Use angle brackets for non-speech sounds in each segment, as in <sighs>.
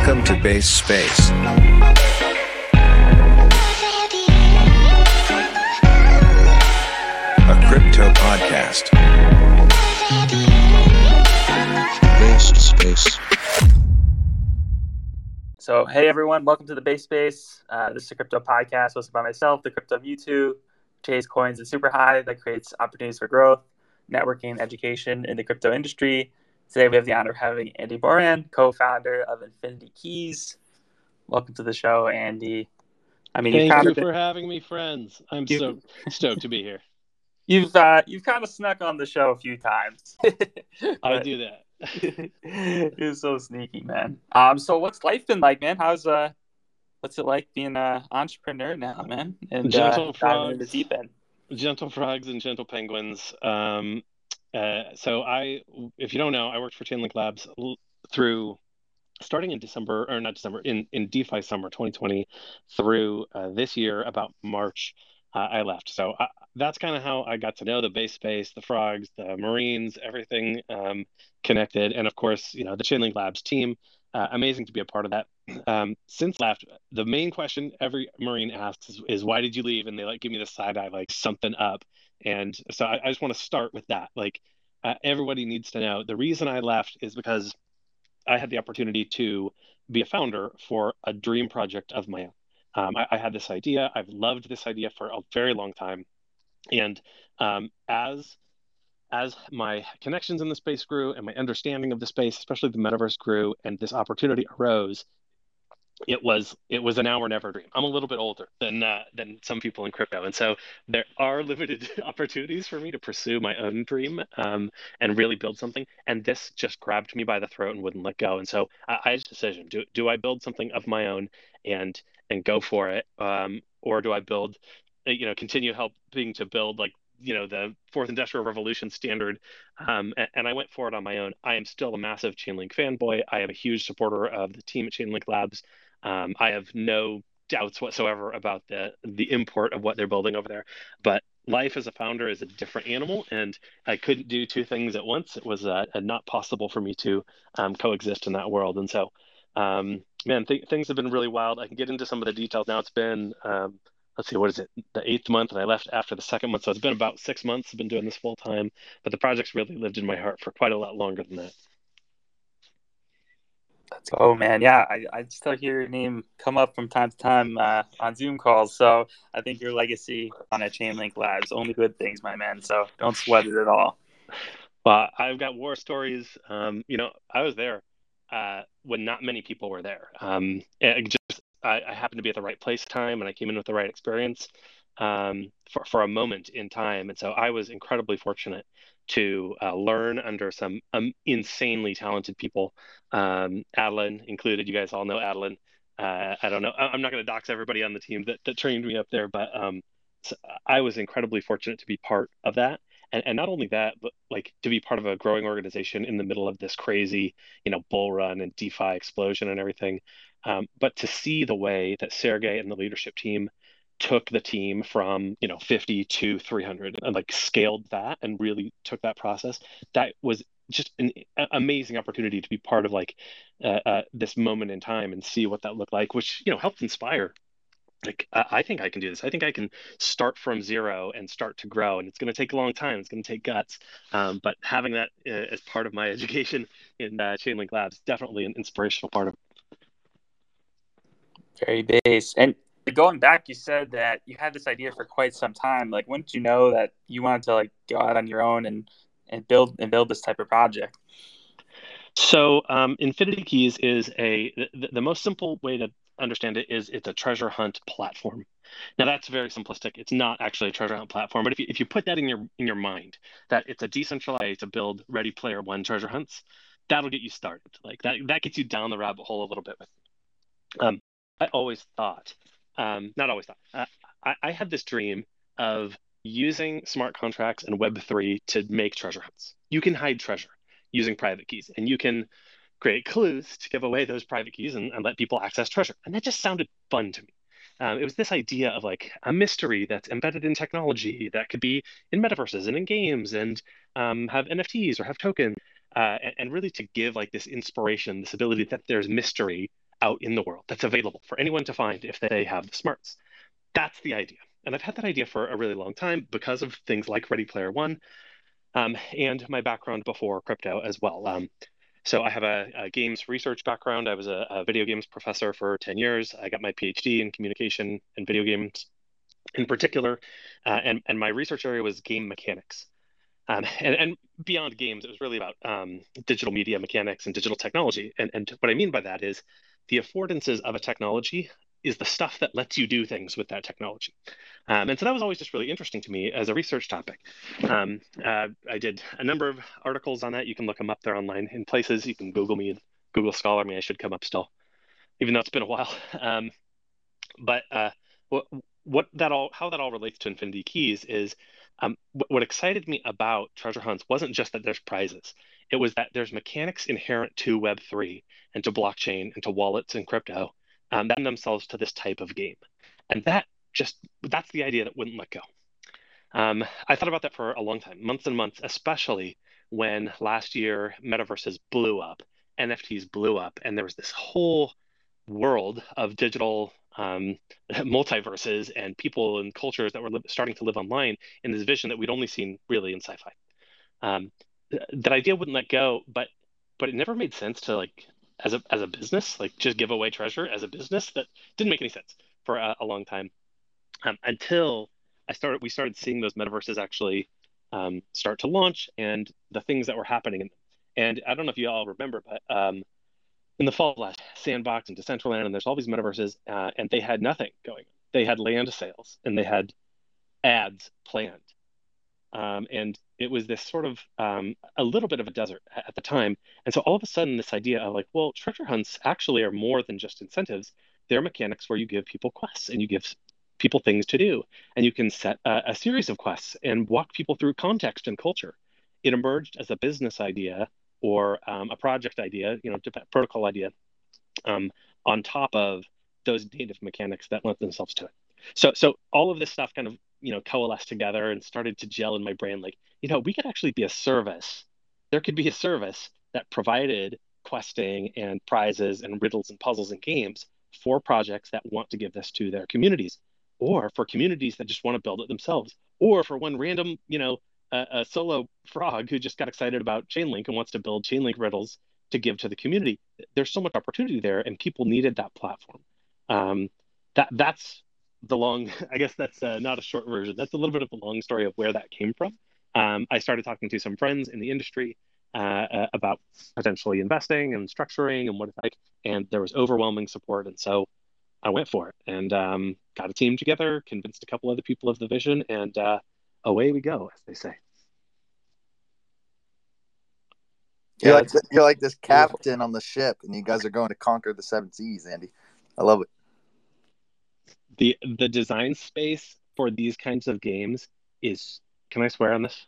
Welcome to Base Space. A crypto podcast. Base Space. So, hey everyone, welcome to the Base Space. Uh, this is a crypto podcast hosted by myself, the Crypto Mewtwo, Chase Coins and Super High that creates opportunities for growth, networking, education in the crypto industry. Today we have the honor of having Andy Boyan, co-founder of Infinity Keys. Welcome to the show, Andy. I mean, thank you been... for having me, friends. I'm you... so stoked to be here. You've uh, you've kind of snuck on the show a few times. <laughs> I do that. <laughs> You're so sneaky, man. Um, so what's life been like, man? How's uh, what's it like being an entrepreneur now, man? And gentle uh, frogs, the deep end. Gentle frogs and gentle penguins. Um, uh, so I, if you don't know, I worked for Chainlink Labs through starting in December or not December in in DeFi summer 2020 through uh, this year about March. Uh, I left. So I, uh, that's kind of how I got to know the base space, the frogs, the Marines, everything um, connected, and of course, you know, the Chainlink Labs team. Uh, amazing to be a part of that. <clears throat> Um, since left, the main question every Marine asks is, is, "Why did you leave?" And they like give me the side eye, like something up. And so I, I just want to start with that. Like uh, everybody needs to know the reason I left is because I had the opportunity to be a founder for a dream project of my own. Um, I, I, had this idea. I've loved this idea for a very long time, and um, as as my connections in the space grew and my understanding of the space, especially the metaverse grew, and this opportunity arose, it was it was an hour never dream. I'm a little bit older than uh, than some people in crypto, and so there are <laughs> limited opportunities for me to pursue my own dream um, and really build something. And this just grabbed me by the throat and wouldn't let go. And so I, I had a decision: do do I build something of my own and and go for it, um, or do I build, uh, you know, continue helping to build like you know the fourth industrial revolution standard? Um, and, and, i went for it on my own. I am still a massive chainlink fanboy. I am a huge supporter of the team at chainlink labs um, I have no doubts whatsoever about the the import of what they're building over there. But life as a founder is a different animal, and I couldn't do two things at once. It was uh, not possible for me to um, coexist in that world. And so, um, man, th- things have been really wild. I can get into some of the details now. It's been um, let's see, what is it, the eighth month, and I left after the second month. So it's been about six months. I've been doing this full time, but the project's really lived in my heart for quite a lot longer than that. Oh man, yeah, I, I still hear your name come up from time to time uh, on Zoom calls. So I think your legacy on a Chainlink Labs only good things, my man. So don't sweat it at all. Well, I've got war stories. Um, you know, I was there uh, when not many people were there. Um, just I, I, happened to be at the right place, time, and I came in with the right experience um, for for a moment in time, and so I was incredibly fortunate to uh, learn under some um, insanely talented people. Um, Adelyn included. You guys all know Adelyn. Uh, I don't know. I'm not going to dox everybody on the team that, that trained me up there, but um, so I was incredibly fortunate to be part of that. And, and not only that, but like to be part of a growing organization in the middle of this crazy, you know, bull run and DeFi explosion and everything. Um, but to see the way that Sergey and the leadership team took the team from you know 50 to 300 and like scaled that and really took that process that was just an amazing opportunity to be part of like uh, uh, this moment in time and see what that looked like which you know helped inspire like I think I can do this. I think I can start from zero and start to grow, and it's going to take a long time. It's going to take guts, um, but having that uh, as part of my <laughs> education in uh, Chainlink Labs definitely an inspirational part of. Very base, and going back, you said that you had this idea for quite some time. Like, when did you know that you wanted to like go out on your own and and build and build this type of project? So, um, Infinity Keys is a the, the most simple way to understand it is it's a treasure hunt platform. Now that's very simplistic. It's not actually a treasure hunt platform, but if you, if you put that in your in your mind that it's a decentralized way to build Ready Player One treasure hunts, that'll get you started. Like that that gets you down the rabbit hole a little bit with. Um, I always thought um, not always thought. Uh, I, I had this dream of using smart contracts and Web3 to make treasure hunts. You can hide treasure using private keys, and you can create clues to give away those private keys and, and let people access treasure. And that just sounded fun to me. Um, it was this idea of like a mystery that's embedded in technology that could be in metaverses and in games and um, have NFTs or have tokens. uh, and, and, really to give like this inspiration, this ability that there's mystery out in the world that's available for anyone to find if they have the smarts. That's the idea. And I've had that idea for a really long time because of things like Ready Player One um, and my background before crypto as well. Um, so I have a, a, games research background. I was a, a, video games professor for 10 years. I got my PhD in communication and video games in particular. Uh, and, and my research area was game mechanics. Um, and, and beyond games, it was really about um, digital media mechanics and digital technology. And, and what I mean by that is the affordances of a technology is the stuff that lets you do things with that technology. Um, and so that was always just really interesting to me as a research topic. Um, uh, I did a number of articles on that. You can look them up there online in places. You can Google me and Google Scholar me. I should come up still, even though it's been a while. <laughs> Um, but uh, what, what that all, how that all relates to Infinity Keys is um, what, excited me about treasure hunts wasn't just that there's prizes. It was that there's mechanics inherent to Web3 and to blockchain and to wallets and crypto um, that themselves to this type of game. And that just, that's the idea that wouldn't let go. Um, I thought about that for a long time, months and months, especially when last year metaverses blew up, NFTs blew up, and there was this whole world of digital um, <laughs> multiverses and people and cultures that were li- starting to live online in this vision that we'd only seen really in sci-fi. Um, th- that idea wouldn't let go, but but it never made sense to like as a as a business, like just give away treasure as a business. That didn't make any sense for a, a long time um, until I started. We started seeing those metaverses actually um, start to launch and the things that were happening. And I don't know if you all remember, but um, in the fall last, Sandbox and Decentraland, and there's all these metaverses, uh, and they had nothing going. They had land sales and they had ads planned um, and it was this sort of um, a little bit of a desert at the time. And so all of a sudden, this idea of like, well, treasure hunts actually are more than just incentives. They're mechanics where you give people quests and you give people things to do, and you can set a, a series of quests and walk people through context and culture. It emerged as a business idea or um, a project idea, you know, protocol idea, um, on top of those native mechanics that lent themselves to it. So, so all of this stuff kind of you know coalesced together and started to gel in my brain like you know we could actually be a service there could be a service that provided questing and prizes and riddles and puzzles and games for projects that want to give this to their communities or for communities that just want to build it themselves or for one random you know a, a solo frog who just got excited about chainlink and wants to build chainlink riddles to give to the community there's so much opportunity there and people needed that platform um, that that's the long, <laughs> I guess that's uh, not a short version. That's a little bit of a long story of where that came from. Um, I started talking to some friends in the industry uh, uh, about potentially investing and structuring and what it's like, and there was overwhelming support. And so I went for it and um, got a team together, convinced a couple other people of the vision, and uh, away we go, as they say. You're like you're like this captain on the ship, and you guys are going to conquer the seven seas, Andy. I love it the the design space for these kinds of games is can I swear on this?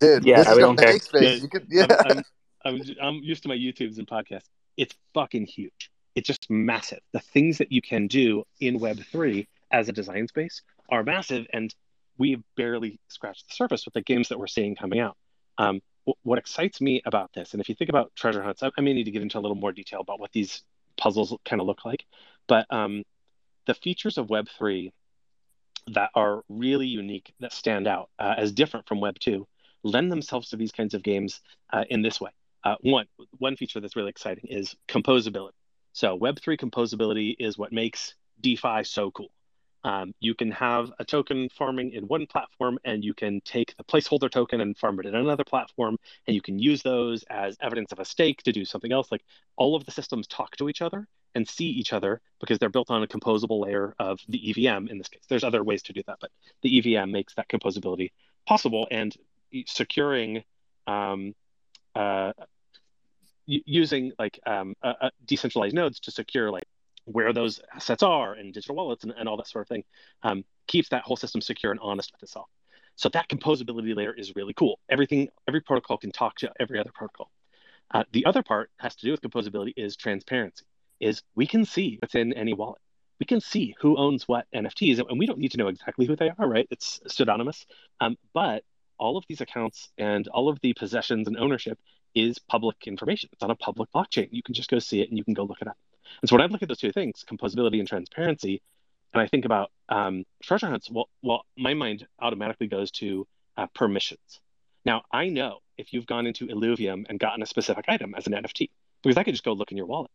Dude, yeah, this I don't care. Space. You could, yeah. I'm, I'm, I'm, I'm used to my YouTubes and podcasts. It's fucking huge. It's just massive. The things that you can do in Web3 as a design space are massive, and we've barely scratched the surface with the games that we're seeing coming out. Um, what excites me about this, and if you think about treasure hunts, I, I, may need to get into a little more detail about what these puzzles kind of look like, but um, the features of Web3 that are really unique, that stand out uh, as different from Web 2, lend themselves to these kinds of games uh, in this way. Uh, one, one feature that's really exciting is composability. So, Web3 composability is what makes DeFi so cool. Um, you can have a token farming in one platform, and you can take the placeholder token and farm it in another platform, and you can use those as evidence of a stake to do something else. Like all of the systems talk to each other, and see each other because they're built on a composable layer of the EVM in this case. There's other ways to do that, but the EVM makes that composability possible and securing um, uh, using like um, uh, decentralized nodes to secure like where those assets are and digital wallets and, and all that sort of thing um, keeps that whole system secure and honest with itself. So that composability layer is really cool. Everything, every protocol can talk to every other protocol. Uh, the other part has to do with composability is transparency is we can see what's in any wallet. We can see who owns what NFTs, and we don't need to know exactly who they are, right? It's pseudonymous. Um, but all of these accounts and all of the possessions and ownership is public information. It's on a public blockchain. You can just go see it and you can go look it up. And so when I look at those two things, composability and transparency, and I think about um, treasure hunts, well, well, my mind automatically goes to uh, permissions. Now I know if you've gone into Illuvium and gotten a specific item as an NFT, because I could just go look in your wallet.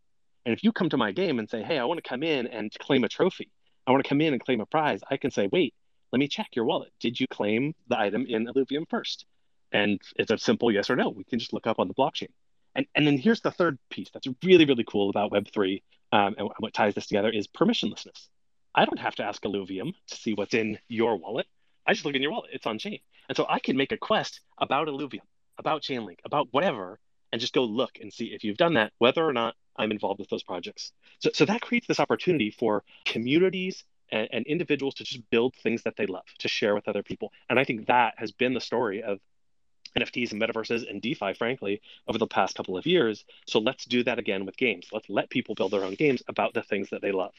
And if you come to my game and say, hey, I want to come in and claim a trophy, I want to come in and claim a prize, I can say, wait, let me check your wallet. Did you claim the item in Illuvium first? And it's a simple yes or no. We can just look up on the blockchain. And, and then here's the third piece that's really, really cool about Web3 um, and what ties this together is permissionlessness. I don't have to ask Illuvium to see what's in your wallet. I just look in your wallet, it's on chain. And so I can make a quest about Illuvium, about Chainlink, about whatever, and just go look and see if you've done that, whether or not I'm involved with those projects. So, so that creates this opportunity for communities and, and individuals to just build things that they love, to share with other people. And I think that has been the story of NFTs and metaverses and DeFi, frankly, over the past couple of years. So let's do that again with games. Let's let people build their own games about the things that they love.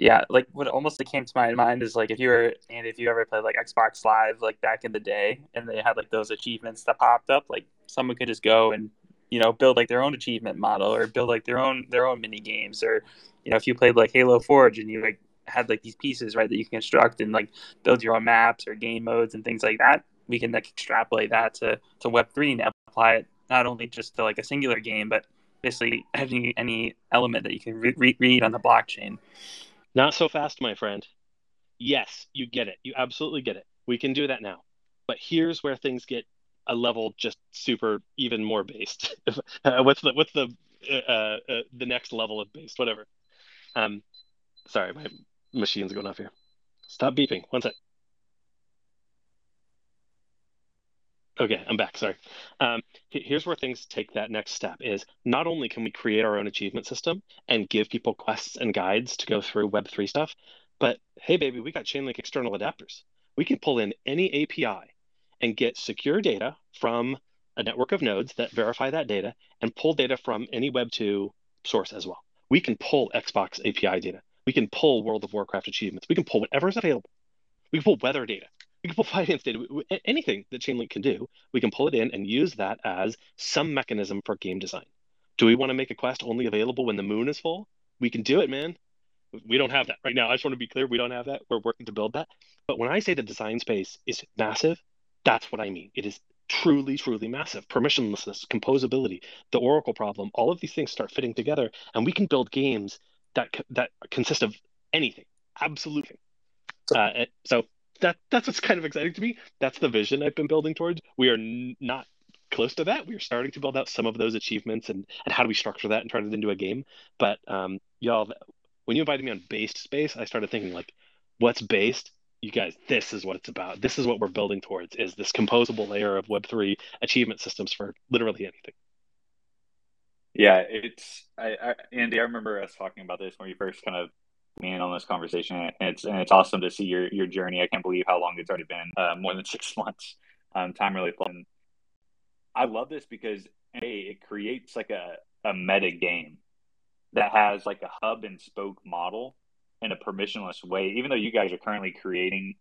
yeah, like what almost came to my mind is like if you were and if you ever played like Xbox Live like back in the day and they had like those achievements that popped up, like someone could just go and you know build like their own achievement model or build like their own their own mini games or you know if you played like Halo Forge and you like had like these pieces right that you can construct and like build your own maps or game modes and things like that, we can like extrapolate that to to Web three and apply it not only just to like a singular game but basically any any element that you can re- read on the blockchain. Not so fast, my friend. Yes, you get it. You absolutely get it. We can do that now. But here's where things get a level just super even more based. <laughs> uh, what's the what's the uh, uh, the next level of based? Whatever. Um, sorry, my machine's going off here. Stop beeping. One sec. Okay, I'm back. Sorry. Um, here's where things take that next step is not only can we create our own achievement system and give people quests and guides to go through Web3 stuff, but hey, baby, we got Chainlink external adapters. We can pull in any API and get secure data from a network of nodes that verify that data and pull data from any Web2 source as well. We can pull Xbox API data. We can pull World of Warcraft achievements. We can pull whatever is available. We can pull weather data we can pull finance data, anything that Chainlink can do, we can pull it in and use that as some mechanism for game design. Do we want to make a quest only available when the moon is full? We can do it, man. We don't have that right now. I just want to be clear. We don't have that. We're working to build that. But when I say the design space is massive, that's what I mean. It is truly, truly massive. Permissionlessness, composability, the Oracle problem, all of these things start fitting together, and we can build games that that consist of anything, absolutely. Uh, so that that's what's kind of exciting to me. That's the vision I've been building towards. We are n- not close to that. We are starting to build out some of those achievements and and how do we structure that and turn it into a game. But um, y'all, when you invited me on based space, I started thinking like, what's based? You guys, this is what it's about. This is what we're building towards. Is this composable layer of Web three achievement systems for literally anything. Yeah, it's I, I Andy. I remember us talking about this when we first kind of in on this conversation. And it's and it's awesome to see your your journey. I can't believe how long it's already been. Uh, more than <laughs> six months. Um, time really flies. I love this because a it creates like a a meta game that has like a hub and spoke model in a permissionless way. Even though you guys are currently creating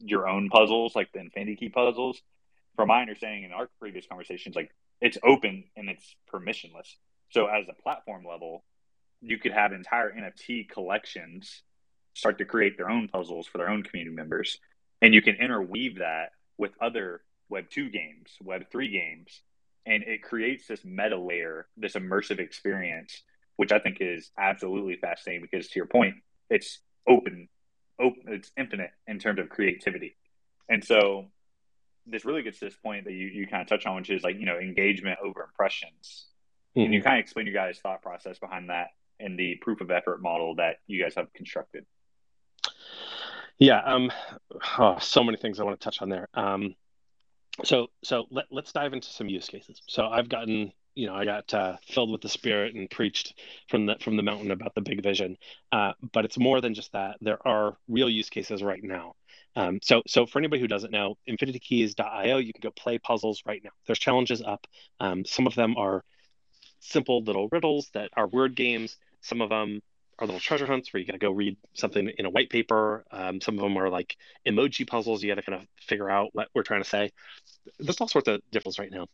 your own puzzles, like the Infinity Key puzzles, from my understanding in our previous conversations, like it's open and it's permissionless. So as a platform level, you could have entire NFT collections start to create their own puzzles for their own community members. And you can interweave that with other Web 2 games, Web 3 games. And it creates this meta layer, this immersive experience, which I think is absolutely fascinating because, to your point, it's open, open, it's infinite in terms of creativity. And so this really gets to this point that you, you kind of touch on, which is like, you know, engagement over impressions. Mm-hmm. Can you kind of explain your guys' thought process behind that and the proof of effort model that you guys have constructed? Yeah, um, oh, so many things I want to touch on there. Um, so so let, let's dive into some use cases. So I've gotten you know I got uh, filled with the spirit and preached from the from the mountain about the big vision. Uh, but it's more than just that. There are real use cases right now. Um, so so for anybody who doesn't know, InfinityKeys.io, you can go play puzzles right now. There's challenges up. Um, some of them are simple little riddles that are word games. Some of them are little treasure hunts where you got to go read something in a white paper. Um, some of them are like emoji puzzles. You got to kind of figure out what we're trying to say. There's all sorts of difference right now.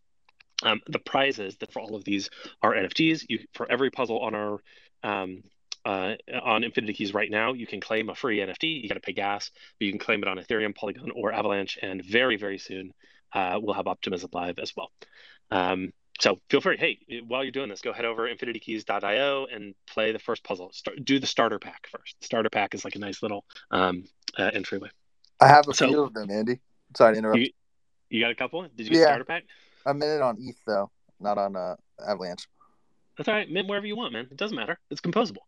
Um, the prizes that for all of these are NFTs. You for every puzzle on our um, uh, on Infinity Keys right now, you can claim a free NFT. You got to pay gas, but you can claim it on Ethereum, Polygon, or Avalanche. And very, very soon, uh, we'll have Optimism Live as well. Um, so feel free. Hey, while you're doing this, go head over infinitykeys.io and play the first puzzle. Start, do the starter pack first. The starter pack is like a nice little um, uh, entryway. I have a So- few of them, Andy. Sorry to interrupt. You, you got a couple? Did you get Yeah. starter pack? A minute on ETH though, not on uh, Avalanche. That's all right. Mint wherever you want, man. It doesn't matter. It's composable.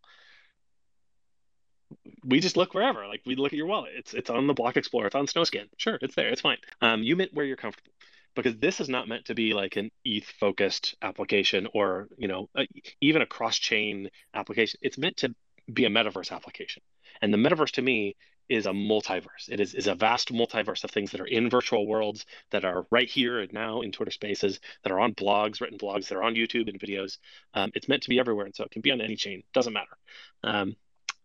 We just look wherever. Like we look at your wallet. It's it's on the Block Explorer. It's on Snowscan. Sure, it's there. It's fine. Um, you mint where you're comfortable, because this is not meant to be like an ETH focused application or you know a, even a cross chain application. It's meant to be a metaverse application. And the metaverse to me is a multiverse. It is, is a vast multiverse of things that are in virtual worlds that are right here and now in Twitter spaces, that are on blogs, written blogs, that are on YouTube and videos. Um, it's meant to be everywhere. And so it can be on any chain. Doesn't matter. Um,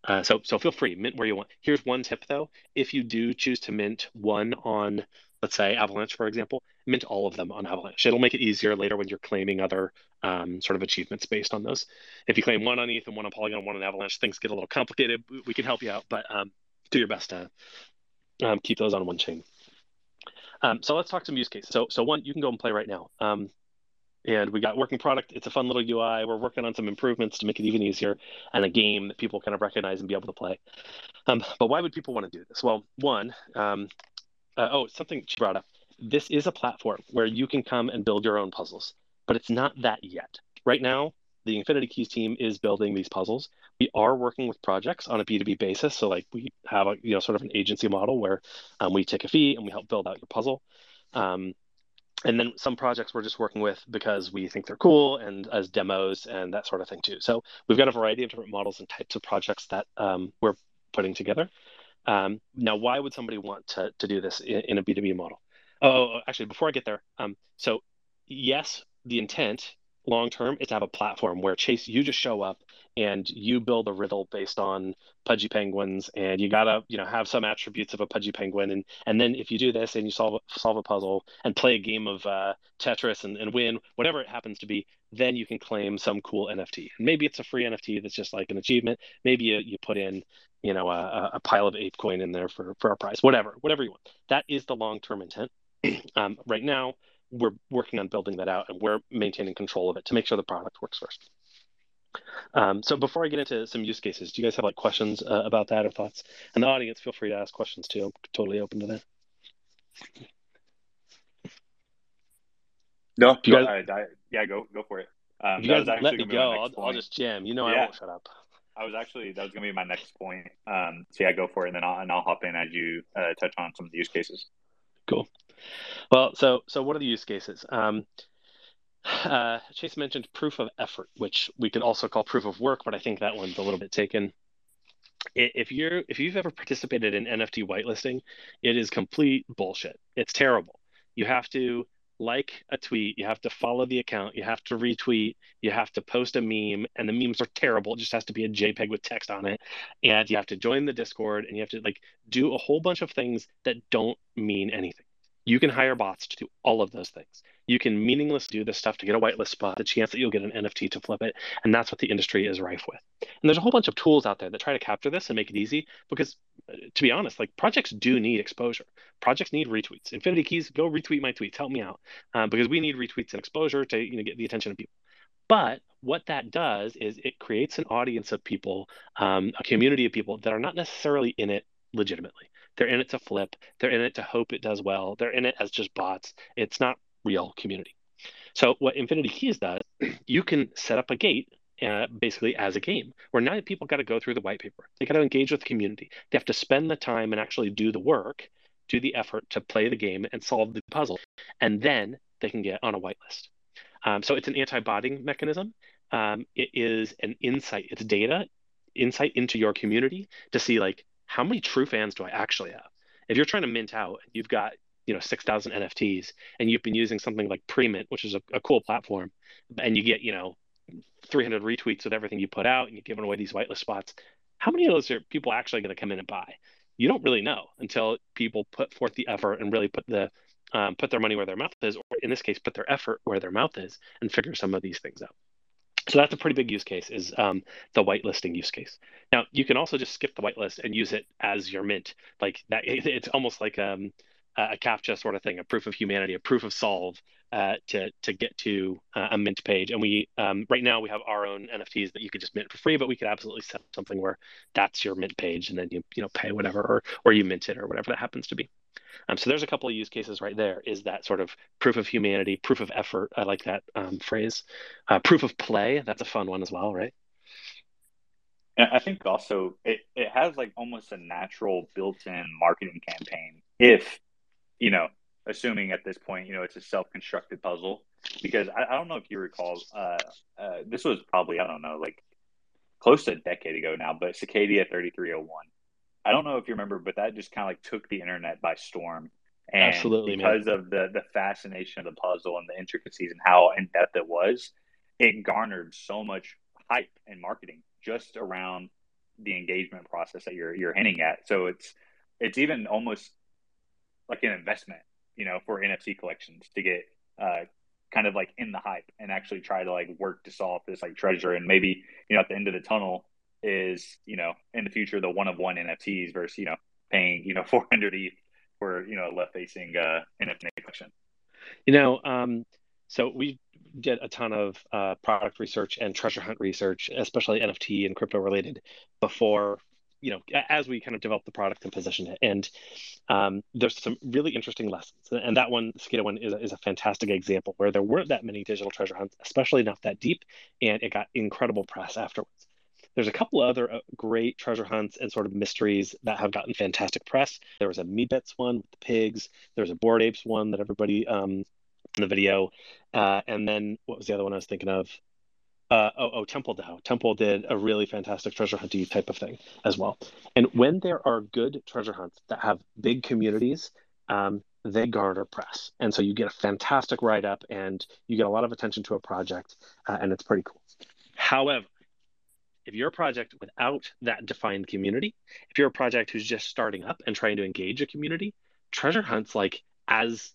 uh, so, so feel free, mint where you want. Here's one tip though. If you do choose to mint one on, let's say Avalanche, for example, mint all of them on Avalanche. It'll make it easier later when you're claiming other um, sort of achievements based on those. If you claim one on ETH and one on Polygon, one on Avalanche, things get a little complicated. We can help you out, but um, do your best to um, keep those on one chain. Um, so let's talk some use cases. So, so one, you can go and play right now. Um, and we got working product. It's a fun little UI. We're working on some improvements to make it even easier and a game that people kind of recognize and be able to play. Um, but why would people want to do this? Well, one, uh, oh, something she brought up. This is a platform where you can come and build your own puzzles, but it's not that yet. Right now, the Infinity Keys team is building these puzzles. We are working with projects on a B2B basis. So like we have a, you know, sort of an agency model where um, we take a fee and we help build out your puzzle. Um, and then some projects we're just working with because we think they're cool and as demos and that sort of thing too. So we've got a variety of different models and types of projects that um, we're putting together. Um, now, why would somebody want to, to do this in, in a B2B model? Oh, actually, before I get there, um, so yes, the intent long term is to have a platform where Chase, you just show up and you build a riddle based on pudgy penguins, and you gotta, you know, have some attributes of a pudgy penguin, and and then if you do this and you solve solve a puzzle and play a game of uh, Tetris and, and win, whatever it happens to be, then you can claim some cool NFT. Maybe it's a free NFT that's just like an achievement. Maybe you, you put in, you know, a, a pile of ape coin in there for for a prize. Whatever, whatever you want. That is the long term intent. <clears throat> um, right now, we're working on building that out and we're maintaining control of it to make sure the product works first. Um, so before I get into some use cases, do you guys have like questions uh, about that or thoughts? And the audience, feel free to ask questions too. I'm totally open to that. No, You guys- I, I, yeah, go go for it. Um, you guys let me gonna be my go, I'll, I'll just jam. You know I won't shut up. I was actually that was gonna be my next point. Um, so yeah, go for it, and then I'll and I'll hop in as you uh, touch on some of the use cases. Cool. Well, so so what are the use cases? Um, uh, Chase mentioned proof of effort, which we could also call proof of work, but I think that one's a little bit taken. If you're if you've ever participated in NFT whitelisting, it is complete bullshit. It's terrible. You have to like a tweet, you have to follow the account, you have to retweet, you have to post a meme, and the memes are terrible. It just has to be a JPEG with text on it, and you have to join the Discord, and you have to like do a whole bunch of things that don't mean anything. You can hire bots to do all of those things. You can meaningless do this stuff to get a whitelist spot, the chance that you'll get an NFT to flip it. And that's what the industry is rife with. And there's a whole bunch of tools out there that try to capture this and make it easy because, uh, to be honest, like projects do need exposure. Projects need retweets. Infinity Keys, go retweet my tweets. Help me out uh, because we need retweets and exposure to you know get the attention of people. But what that does is it creates an audience of people, um, a community of people that are not necessarily in it legitimately. They're in it to flip. They're in it to hope it does well. They're in it as just bots. It's not real community. So what Infinity Keys does, <clears throat> you can set up a gate uh, basically as a game where now people got to go through the white paper. They got to engage with the community. They have to spend the time and actually do the work, do the effort to play the game and solve the puzzle, and then they can get on a whitelist. Um, so it's an anti-botting mechanism. Um, it is an insight. It's data, insight into your community to see like how many true fans do I actually have? If you're trying to mint out, you've got you know 6,000 NFTs, and you've been using something like Premint, which is a, a cool platform, and you get you know 300 retweets with everything you put out, and you're giving away these whitelist spots. How many of those are people actually going to come in and buy? You don't really know until people put forth the effort and really put the um, put their money where their mouth is, or in this case, put their effort where their mouth is, and figure some of these things out. So that's a pretty big use case is um, the whitelisting use case. Now you can also just skip the whitelist and use it as your mint. Like that, <laughs> it's almost like um, a CAPTCHA sort of thing, a proof of humanity, a proof of solve uh, to to get to uh, a mint page. And we um, right now we have our own NFTs that you could just mint for free, but we could absolutely set something where that's your mint page, and then you you know pay whatever or or you mint it or whatever that happens to be. Um, so there's a couple of use cases right there. Is that sort of proof of humanity, proof of effort? I like that um, phrase. Uh, proof of play. That's a fun one as well, right? And I think also it, it has like almost a natural built-in marketing campaign if, you know, assuming at this point, you know, it's a self-constructed puzzle. Because I, I don't know if you recall, uh, uh, this was probably, I don't know, like close to a decade ago now, but Cicada 3301 I don't know if you remember, but that just kind of like took the internet by storm. And Absolutely, because man. of the the fascination of the puzzle and the intricacies and how in depth it was, it garnered so much hype and marketing just around the engagement process that you're you're hinting at. So it's it's even almost like an investment, you know, for NFT collections to get uh, kind of like in the hype and actually try to like work to solve this like treasure and maybe you know at the end of the tunnel is you know in the future the one of one NFTs versus you know paying you know <laughs> 400 ETH for you know left facing uh, NFT collection. You know, um, so we did a ton of uh, product research and treasure hunt research, especially NFT and crypto related, before you know as we kind of develop the product and position it. And um, there's some really interesting lessons, and that one, Cicada one, is is a fantastic example where there weren't that many digital treasure hunts, especially not that deep, and it got incredible press afterwards. There's a couple other uh, great treasure hunts and sort of mysteries that have gotten fantastic press. There was a Meebits one with the pigs. There's a Bored Apes one that everybody um, in the video, uh, and then what was the other one I was thinking of? Uh, oh, oh, Temple DAO. Temple did a really fantastic treasure hunty type of thing as well. And when there are good treasure hunts that have big communities, um, they garner press, and so you get a fantastic write up, and you get a lot of attention to a project, uh, and it's pretty cool. However, if you're a project without that defined community, if you're a project who's just starting up and trying to engage a community, treasure hunts like as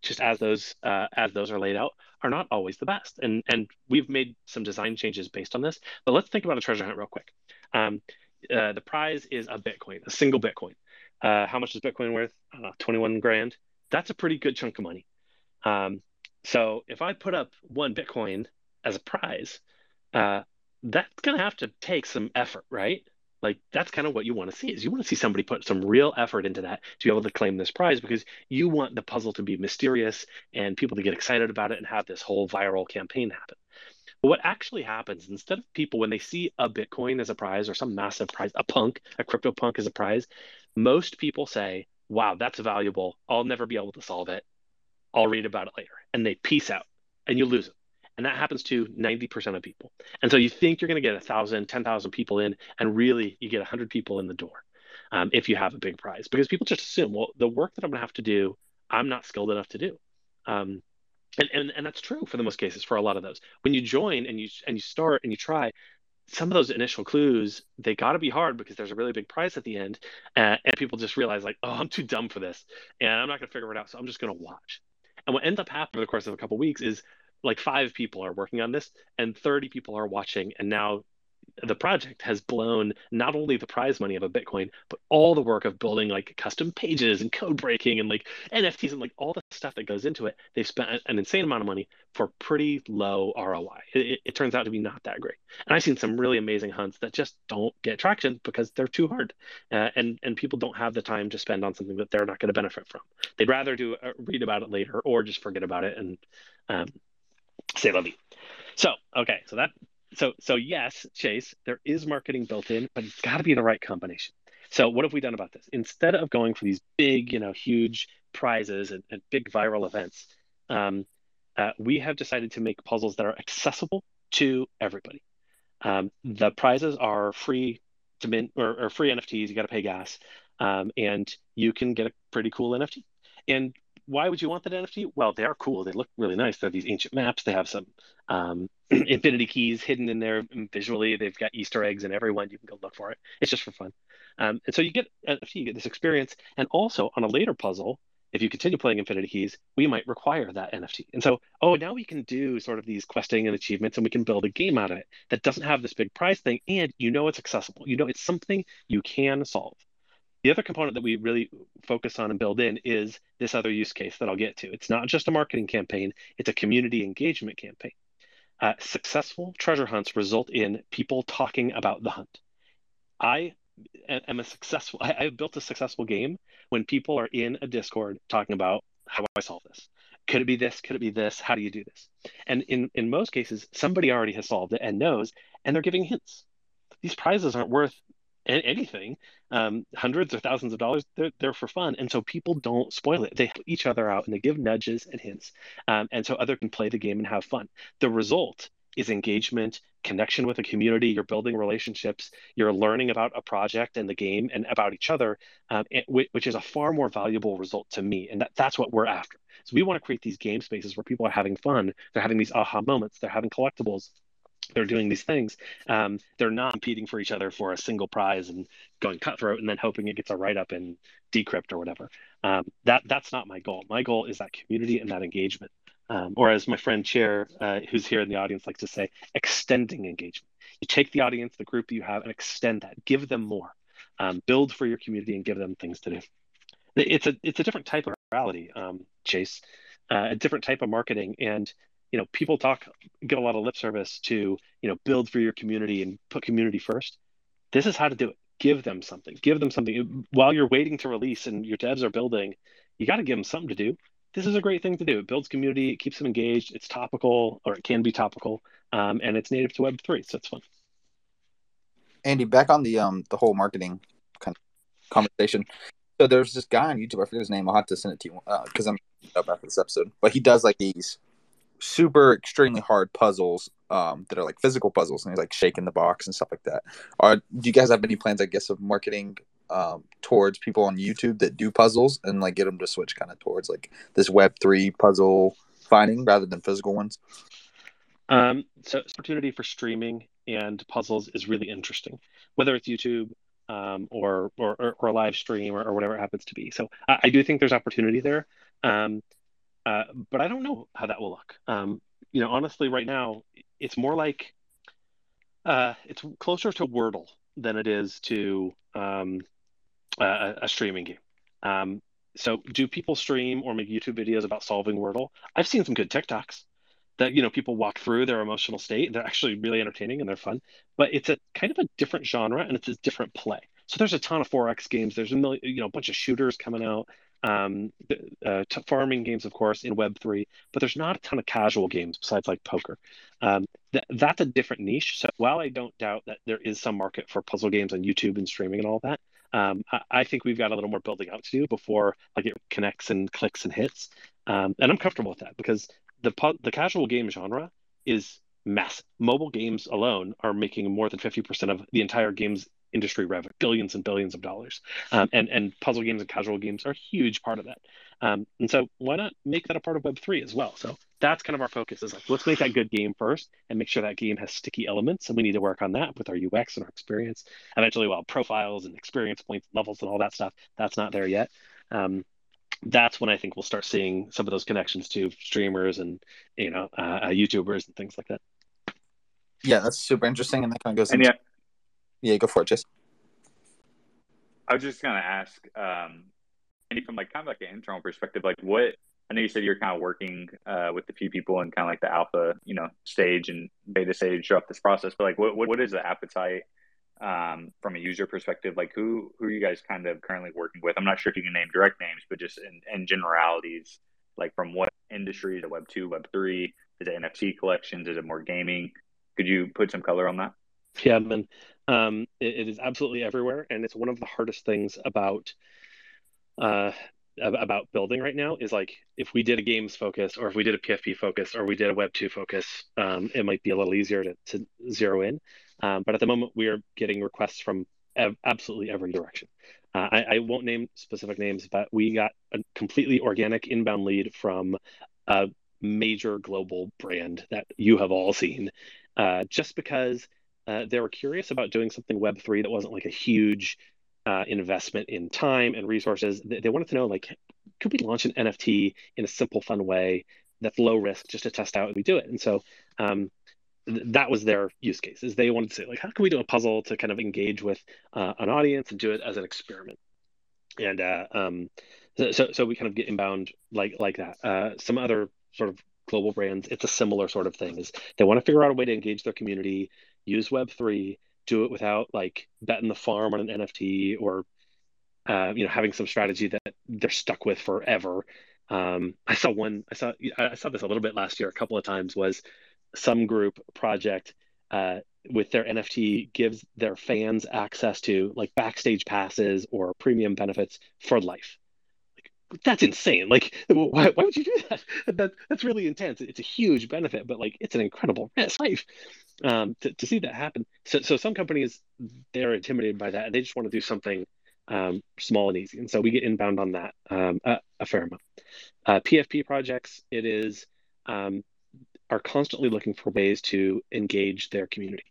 just as those uh, as those are laid out are not always the best. And and we've made some design changes based on this. But let's think about a treasure hunt real quick. Um, uh, the prize is a Bitcoin, a single Bitcoin. Uh, how much is Bitcoin worth? 21 grand. That's a pretty good chunk of money. Um, so if I put up one Bitcoin as a prize, uh, that's going to have to take some effort, right? Like that's kind of what you want to see is you want to see somebody put some real effort into that to be able to claim this prize because you want the puzzle to be mysterious and people to get excited about it and have this whole viral campaign happen. But what actually happens instead of people when they see a Bitcoin as a prize or some massive prize, a punk, a crypto punk as a prize, most people say, "Wow, that's valuable. I'll never be able to solve it. I'll read about it later," and they peace out, and you lose them. And that happens to 90% of people. And so you think you're going to get 1,000, 10,000 people in, and really you get 100 people in the door um, if you have a big prize. Because people just assume, well, the work that I'm going to have to do, I'm not skilled enough to do. Um, and, and, and that's true for the most cases for a lot of those. When you join and you and you start and you try, some of those initial clues they got to be hard because there's a really big prize at the end, uh, and people just realize like, oh, I'm too dumb for this, and I'm not going to figure it out, so I'm just going to watch. And what ends up happening over the course of a couple of weeks is like five people are working on this and 30 people are watching. And now the project has blown not only the prize money of a bitcoin but all the work of building like custom pages and code breaking and like nfts and like all the stuff that goes into it. They've spent an insane amount of money for pretty low roi it, it turns out to be not that great. And i've seen some really amazing hunts that just don't get traction because they're too hard uh, and and people don't have the time to spend on something that they're not going to benefit from. They'd rather do uh, read about it later or just forget about it and um, say la vie. So, okay, so that so so yes, Chase, there is marketing built in, but it's got to be the right combination. So what have we done about this? Instead of going for these big, you know, huge prizes and, and big viral events, um, uh, we have decided to make puzzles that are accessible to everybody. Um, the prizes are free to mint or, or free NFTs. You got to pay gas, um, and you can get a pretty cool NFT. And why would you want that NFT? Well, they are cool. They look really nice. They're these ancient maps. They have some um, <clears throat> infinity keys hidden in there visually. They've got Easter eggs in every one. You can go look for it. It's just for fun. Um, and so you get NFT, you get this experience. And also on a later puzzle, if you continue playing Infinity Keys, we might require that NFT. And so, oh, now we can do sort of these questing and achievements and we can build a game out of it that doesn't have this big prize thing. And you know it's accessible. You know it's something you can solve. The other component that we really focus on and build in is this other use case that I'll get to. It's not just a marketing campaign, it's a community engagement campaign. Uh, successful treasure hunts result in people talking about the hunt. I am a successful, I, have built a successful game when people are in a Discord talking about how do I solve this? Could it be this? Could it be this? How do you do this? And in, in most cases, somebody already has solved it and knows, and they're giving hints. These prizes aren't worth anything, um, hundreds or thousands of dollars, they're, they're for fun. And so people don't spoil it. They help each other out and they give nudges and hints. Um, and so other can play the game and have fun. The result is engagement, connection with a community. You're building relationships. You're learning about a project and the game and about each other, um, which is a far more valuable result to me. And that, that's what we're after. So we want to create these game spaces where people are having fun. They're having these aha moments. They're having collectibles they're doing these things. Um, they're not competing for each other for a single prize and going cutthroat and then hoping it gets a write up in Decrypt or whatever. Um, that that's not my goal. My goal is that community and that engagement. Um, or as my friend Chair, uh, who's here in the audience, likes to say, extending engagement. You take the audience, the group you have, and extend that. Give them more. Um, build for your community and give them things to do. It's a it's a different type of reality, um, Chase, uh, a different type of marketing, and you know people talk get a lot of lip service to you know build for your community and put community first. This is how to do it. Give them something. Give them something. While you're waiting to release and your devs are building you got to give them something to do. This is a great thing to do. It builds community. It keeps them engaged. It's topical or it can be topical um, and it's native to web 3 so it's fun. Andy back on the um the whole marketing kind of conversation. So there's this guy on youtube i forget his name i'll have to send it to you because uh, i'm up after this episode but he does like these super extremely hard puzzles um, that are like physical puzzles and he's like shaking the box and stuff like that. Are do you guys have any plans, I guess, of marketing um, towards people on YouTube that do puzzles and like get them to switch kind of towards like this Web three puzzle finding rather than physical ones? Um, so opportunity for streaming and puzzles is really interesting, whether it's YouTube um, or, or, or a live stream or, or, whatever it happens to be. So I, I do think there's opportunity there. Um, uh, but I don't know how that will look. Um, you know, honestly, right now, it's more like uh, it's closer to Wordle than it is to um, a, a, streaming game. Um, so, do people stream or make YouTube videos about solving Wordle? I've seen some good TikToks that you know people walk through their emotional state. They're actually really entertaining and they're fun. But it's a kind of a different genre and it's a different play. So there's a ton of 4X games. There's a million, you know, a bunch of shooters coming out um, uh, farming games, of course, in Web3, but there's not a ton of casual games besides like poker. Um, th- that's a different niche. So while I don't doubt that there is some market for puzzle games on YouTube and streaming and all that, um, I-, I, think we've got a little more building out to do before like it connects and clicks and hits. Um, and I'm comfortable with that because the pu- the casual game genre is massive. Mobile games alone are making more than 50% of the entire games industry revenue, billions and billions of dollars. Um, and, and puzzle games and casual games are a huge part of that. Um, and so why not make that a part of Web3 as well? So that's kind of our focus is like, let's make that good game first and make sure that game has sticky elements. And we need to work on that with our UX and our experience. Eventually, well, profiles and experience points, levels, and all that stuff, that's not there yet. Um, that's when I think we'll start seeing some of those connections to streamers and you know uh, uh YouTubers and things like that. Yeah, that's super interesting, and that kind of goes. And into, yeah, yeah, go for it, Jess. I was just gonna ask, um, and from like kind of like an internal perspective, like what I know you said you're kind of working uh, with a few people and kind of like the alpha, you know, stage and beta stage throughout this process, but like what what, what is the appetite um, from a user perspective? Like who who are you guys kind of currently working with? I'm not sure if you can name direct names, but just in, in generalities, like from what industry to Web two, Web three, is it NFT collections? Is it more gaming? Could you put some color on that? Yeah, man. Um, it, it is absolutely everywhere, and it's one of the hardest things about uh, about building right now is like if we did a games focus or if we did a PFP focus or we did a Web two focus, um, it might be a little easier to, to zero in. Um, but at the moment, we are getting requests from ev- absolutely every direction. Uh, I, I, won't name specific names, but we got a completely organic inbound lead from a major global brand that you have all seen, uh, just because uh, they were curious about doing something Web3 that wasn't like a huge uh, investment in time and resources. They, they, wanted to know, like, could we launch an NFT in a simple, fun way that's low risk just to test out and we do it? And so um, th- that was their use case is they wanted to say like, how can we do a puzzle to kind of engage with uh, an audience and do it as an experiment? And uh, um, so, so we kind of get inbound like like that. Uh, some other sort of global brands, it's a similar sort of thing. Is they want to figure out a way to engage their community, use Web three, do it without like betting the farm on an NFT or uh, you know having some strategy that they're stuck with forever. Um, I saw one. I saw. I saw this a little bit last year. A couple of times was some group project uh, with their NFT gives their fans access to like backstage passes or premium benefits for life. Like that's insane. Like why, why would you do that? that? That's really intense. It's a huge benefit, but like it's an incredible risk life um, to, to see that happen. So, so some companies they're intimidated by that and they just want to do something um, small and easy. And so we get inbound on that um, a, a, fair amount. Uh, PFP projects, it is um, are constantly looking for ways to engage their community.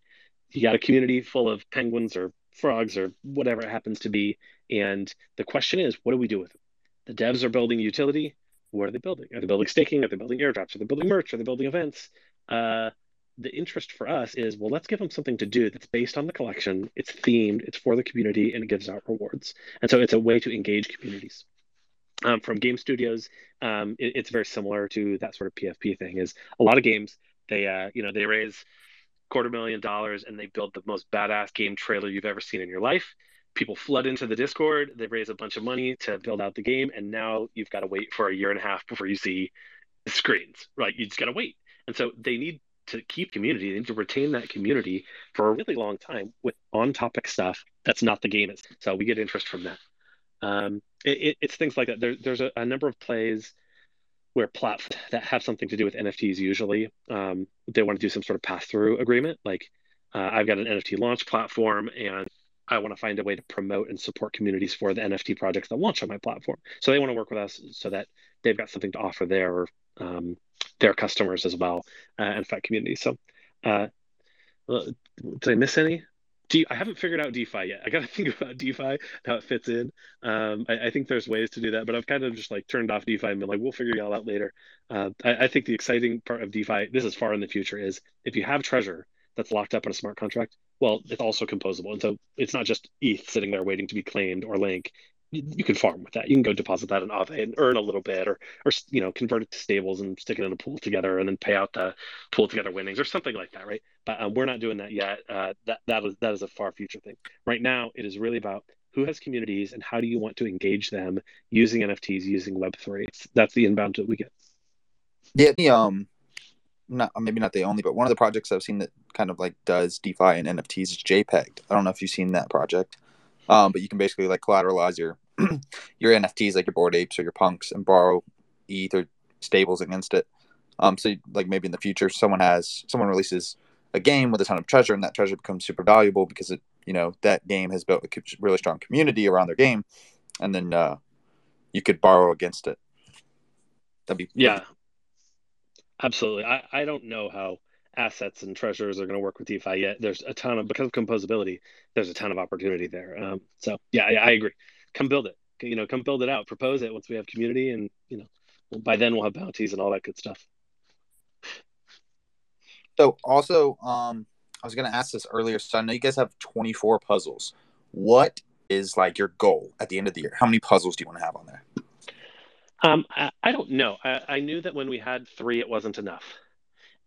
You got a community full of penguins or frogs or whatever it happens to be, and the question is, what do we do with them? The devs are building utility. What are they building? Are they building staking? Are they building airdrops? Are they building merch? Are they building events? Uh, the interest for us is well let's give them something to do that's based on the collection it's themed it's for the community and it gives out rewards. And so it's a way to engage communities. Um, from game studios um, it, it's very similar to that sort of pfp thing is a lot of games they uh, you know they raise quarter million dollars and they build the most badass game trailer you've ever seen in your life. People flood into the discord they raise a bunch of money to build out the game and now you've got to wait for a year and a half before you see screens right? You just got to wait. And so they need to keep community and to retain that community for a really long time with on topic stuff that's not the game. So we get interest from that. Um, it, it, it's things like that. There, there's a, a, number of plays where platforms that have something to do with NFTs usually um, they want to do some sort of pass through agreement. Like uh, I've got an NFT launch platform and I want to find a way to promote and support communities for the NFT projects that launch on my platform. So they want to work with us so that they've got something to offer their um, their customers as well uh, and Fat community. So, uh, did I miss any? Do I haven't figured out DeFi yet. I got to think about DeFi, how it fits in. Um, I, I, think there's ways to do that, but I've kind of just like turned off DeFi and been like, we'll figure it all out later. Uh, I, I, think the exciting part of DeFi, this is far in the future, is if you have treasure that's locked up in a smart contract, well, it's also composable. And so it's not just ETH sitting there waiting to be claimed or Link you, can farm with that. You can go deposit that in and earn a little bit, or or you know convert it to stables and stick it in a pool together, and then pay out the pool together winnings or something like that, right? But um, we're not doing that yet. Uh, that that is that is a far future thing. Right now, it is really about who has communities and how do you want to engage them using NFTs, using Web three. That's the inbound that we get. Yeah, the um, not maybe not the only, but one of the projects I've seen that kind of like does DeFi and NFTs is JPEG. I don't know if you've seen that project. Um, but you can basically like collateralize your <clears throat> your NFTs, like your Bored Apes or your punks, and borrow ETH or stables against it. Um, so like maybe in the future, someone has someone releases a game with a ton of treasure, and that treasure becomes super valuable because it, you know, that game has built a really strong community around their game, and then uh, you could borrow against it. That'd be yeah, absolutely. I I don't know how assets and treasures are going to work with DeFi yet. There's a ton of because of composability. There's a ton of opportunity there. Um, so yeah, I, I, agree. Come build it. You know, come build it out. Propose it once we have community, and you know, by then we'll have bounties and all that good stuff. So also, um, I was going to ask this earlier. So I know you guys have 24 puzzles. What is like your goal at the end of the year? How many puzzles do you want to have on there? Um, I, I don't know. I, I knew that when we had three, it wasn't enough,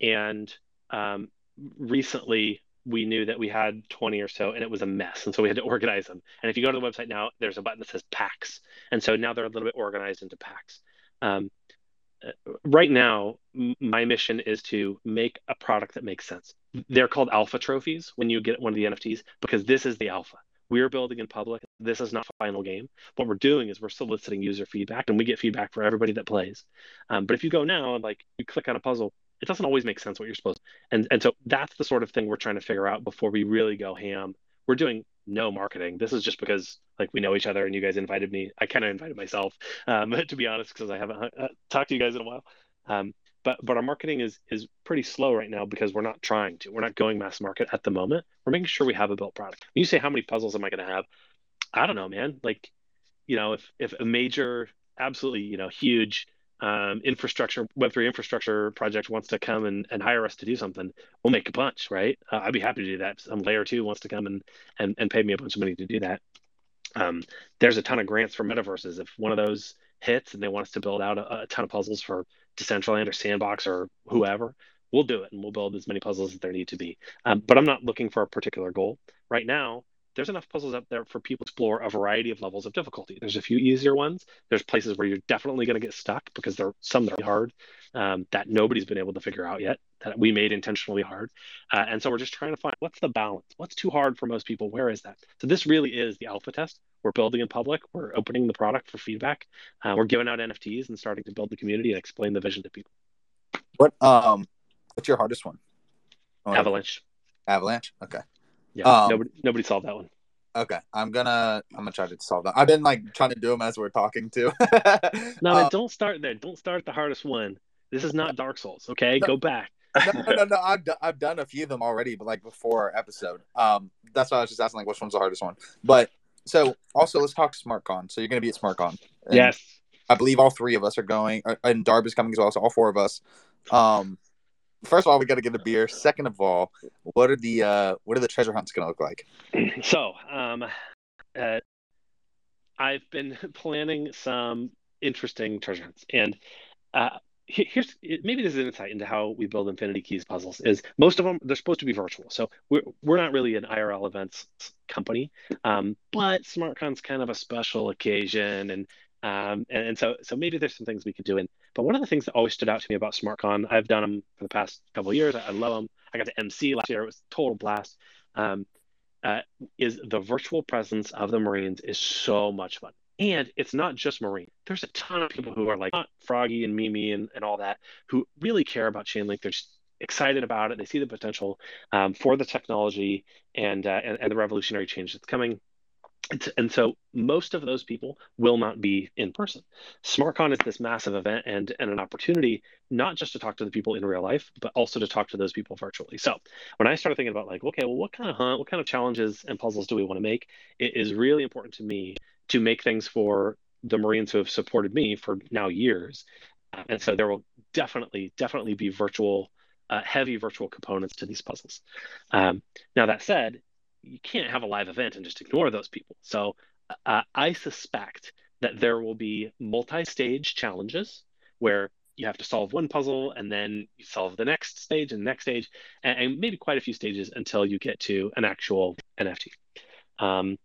and um, recently we knew that we had 20 or so and it was a mess and so we had to organize them. And if you go to the website now there's a button that says packs and so now they're a little bit organized into packs. Um, uh, right now my mission is to make a product that makes sense. They're called alpha trophies when you get one of the nfts because this is the alpha. We're building in public. This is not final game. What we're doing is we're soliciting user feedback and we get feedback for everybody that plays. Um, but if you go now and like you click on a puzzle it doesn't always make sense what you're supposed to. And and so that's the sort of thing we're trying to figure out before we really go ham. We're doing no marketing. This is just because like we know each other and you guys invited me. I kind of invited myself, um, <laughs> to be honest, because I haven't uh, talked to you guys in a while. Um, but but our marketing is is pretty slow right now because we're not trying to. We're not going mass market at the moment. We're making sure we have a built product. When you say how many puzzles am I going to have? I don't know, man. Like, you know, if if a major absolutely you know huge um, infrastructure Web3 infrastructure project wants to come and, and hire us to do something, we'll make a bunch, right? Uh, I'd be happy to do that. Some layer two wants to come and, and and pay me a bunch of money to do that. Um, there's a ton of grants for metaverses. If one of those hits and they want us to build out a, a ton of puzzles for Decentraland or Sandbox or whoever, we'll do it and we'll build as many puzzles as there need to be. Um, but I'm not looking for a particular goal right now. There's enough puzzles out there for people to explore a variety of levels of difficulty. There's a few easier ones. There's places where you're definitely going to get stuck because there are some that are hard um, that nobody's been able to figure out yet that we made intentionally hard. Uh, and so we're just trying to find what's the balance? What's too hard for most people? Where is that? So this really is the alpha test. We're building in public. We're opening the product for feedback. Uh, we're giving out NFTs and starting to build the community and explain the vision to people. What um, what's your hardest one? Oh, Avalanche. Avalanche. Okay. Yeah. Um, nobody nobody solved that one. Okay, I'm gonna I'm gonna try to solve that. I've been like trying to do them as we're talking too. <laughs> no, um, don't start there. Don't start the hardest one. This is not Dark Souls. Okay, no, go back. no, no, no, no. I've, d- I've done a few of them already, but like before episode. Um, that's why I was just asking like which one's the hardest one. But so also let's talk SmartCon. So you're gonna be at SmartCon. Yes. I believe all three of us are going, and Darb is coming as well. So all four of us. Um, first of all, we got to get a beer. Second of all, what are the uh, what are the treasure hunts going to look like? <clears throat> So, um, uh, I've been <laughs> planning some interesting treasure hunts, and uh, here's maybe this is an insight into how we build Infinity Keys puzzles. Is most of them they're supposed to be virtual, so we're we're not really an IRL events company, um, but SmartCon's kind of a special occasion, and um, and, and, so so maybe there's some things we could do in. But one of the things that always stood out to me about SmartCon, I've done them for the past couple years. I, I love them. I got to MC last year; it was total blast. Um, uh, is the virtual presence of the Marines is so much fun. And it's not just Marine. There's a ton of people who are like Froggy and Mimi and, and all that who really care about Chainlink. They're excited about it. They see the potential um, for the technology and, uh, and, and the revolutionary change that's coming. And so most of those people will not be in person. SmartCon is this massive event and, and an opportunity not just to talk to the people in real life, but also to talk to those people virtually. So when I started thinking about like, okay, well, what kind of hunt, what kind of challenges and puzzles do we want to make? It is really important to me to make things for the Marines who have supported me for now years. And so there will definitely, definitely be virtual, uh, heavy virtual components to these puzzles. Um, now that said, you can't have a live event and just ignore those people. So uh, I suspect that there will be multi-stage challenges where you have to solve one puzzle and then you solve the next stage and the next stage and, and maybe quite a few stages until you get to an actual NFT. Um,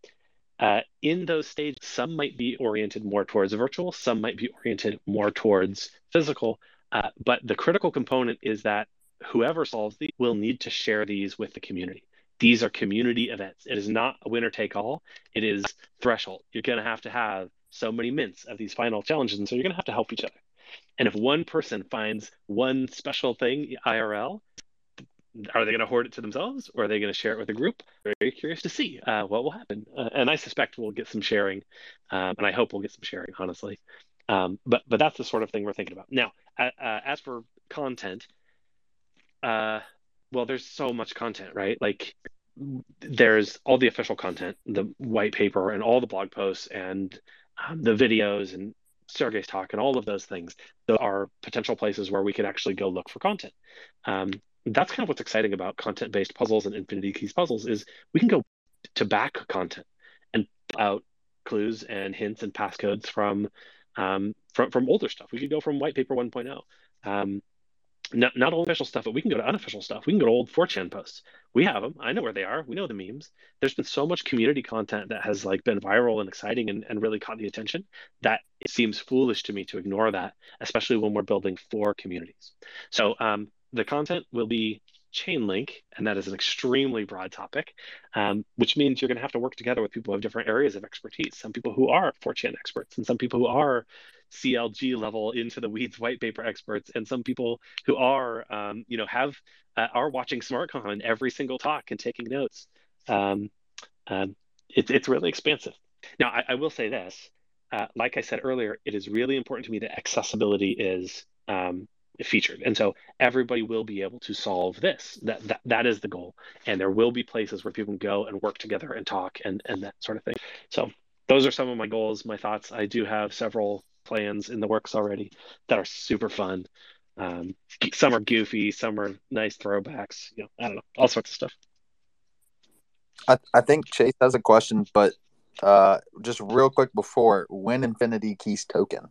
uh, in those stages, some might be oriented more towards virtual, some might be oriented more towards physical. Uh, but the critical component is that whoever solves these will need to share these with the community. These are community events. It is not a winner take all. It is threshold. You're going to have to have so many mints of these final challenges. And so you're going to have to help each other. And if one person finds one special thing IRL, are they going to hoard it to themselves or are they going to share it with a group? Very curious to see uh, what will happen. Uh, and I suspect we'll get some sharing. Um, and I hope we'll get some sharing, honestly. Um, but but that's the sort of thing we're thinking about. Now, uh, as for content, uh, well, there's so much content, right? Like there's all the official content, the white paper and all the blog posts and um, the videos and Sergey's talk and all of those things that are potential places where we could actually go look for content. Um, that's kind of what's exciting about content-based puzzles and Infinity Keys puzzles is we can go to back content and out clues and hints and passcodes from um, from from older stuff. We could go from white paper 1.0. Um, not, not all official stuff, but we can go to unofficial stuff. We can go to old 4chan posts. We have them. I know where they are. We know the memes. There's been so much community content that has like been viral and exciting and, and really caught the attention that it seems foolish to me to ignore that, especially when we're building for communities. So um, the content will be Chainlink, and that is an extremely broad topic, um, which means you're going to have to work together with people have different areas of expertise. Some people who are 4chan experts, and some people who are CLG level into the weeds white paper experts, and some people who are, um, you know, have uh, are watching SmartCon every single talk and taking notes. Um, um, it, it's really expansive. Now, I, I will say this: uh, like I said earlier, it is really important to me that accessibility is um, featured and so everybody will be able to solve this that, that that is the goal and there will be places where people can go and work together and talk and and that sort of thing so those are some of my goals my thoughts i do have several plans in the works already that are super fun. Um, some are goofy, some are nice throwbacks. You know, I don't know, all sorts of stuff. I, I think Chase has a question, but uh, just real quick before when Infinity Keys token?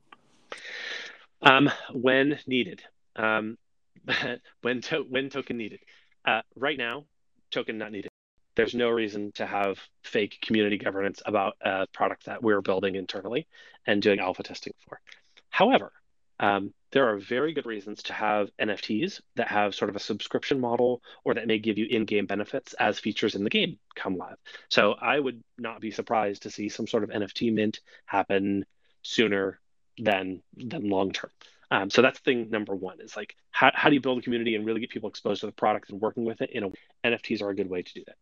Um, when needed. Um, <laughs> when to- when token needed. Uh, right now, token not needed. There's no reason to have fake community governance about a product that we're building internally and doing alpha testing for. However, um, there are very good reasons to have NFTs that have sort of a subscription model or that may give you in game benefits as features in the game come live. So I would not be surprised to see some sort of NFT mint happen sooner than than long term. Um, so that's thing number one is like how, how do you build a community and really get people exposed to the product and working with it in a NFTs are a good way to do that.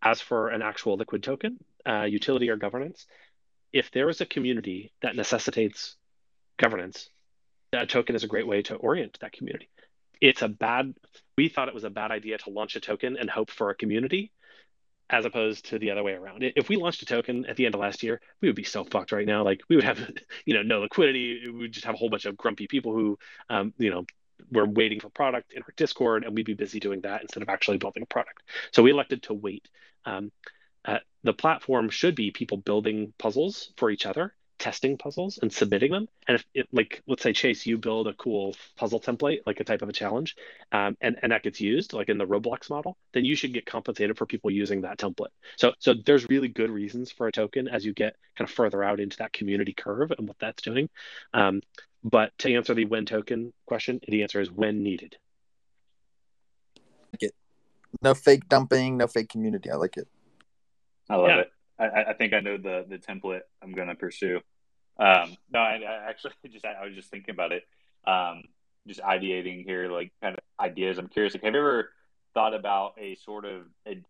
As for an actual liquid token, uh, utility or governance, if there is a community that necessitates governance, a token is a great way to orient that community. It's a bad, we thought it was a bad idea to launch a token and hope for a community as opposed to the other way around. If we launched a token at the end of last year, we would be so fucked right now. Like we would have, <laughs> you know, no liquidity. We would just have a whole bunch of grumpy people who, um, you know, were waiting for product in our Discord, and we'd be busy doing that instead of actually building a product. So we elected to wait. Um, uh, the platform should be people building puzzles for each other testing puzzles and submitting them. And if it, like, let's say Chase, you build a cool puzzle template, like a type of a challenge, um, and, and that gets used like in the Roblox model, then you should get compensated for people using that template. So, so there's really good reasons for a token as you get kind of further out into that community curve and what that's doing. Um, but to answer the when token question, the answer is when needed. Like it. No fake dumping, no fake community. I like it. I love yeah. it. I, I, think I know the the template I'm going to pursue. Um, no, I, I, actually <laughs> just I, was just thinking about it. Um, just ideating here, like kind of ideas. I'm curious. Like, have you ever thought about a sort of a,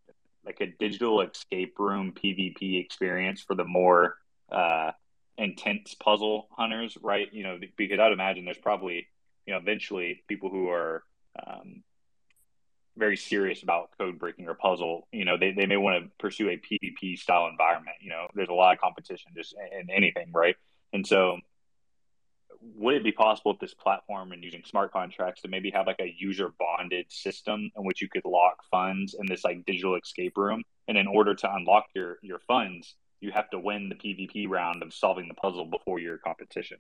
like a digital escape room PvP experience for the more uh, intense puzzle hunters? Right. You know, because I'd imagine there's probably you know eventually people who are um, very serious about code breaking or puzzle, you know, they, they may want to pursue a PvP style environment. You know, there's a lot of competition just in anything, right? And so, would it be possible with this platform and using smart contracts to maybe have like a user bonded system in which you could lock funds in this like digital escape room? And in order to unlock your your funds, you have to win the PvP round of solving the puzzle before your competition.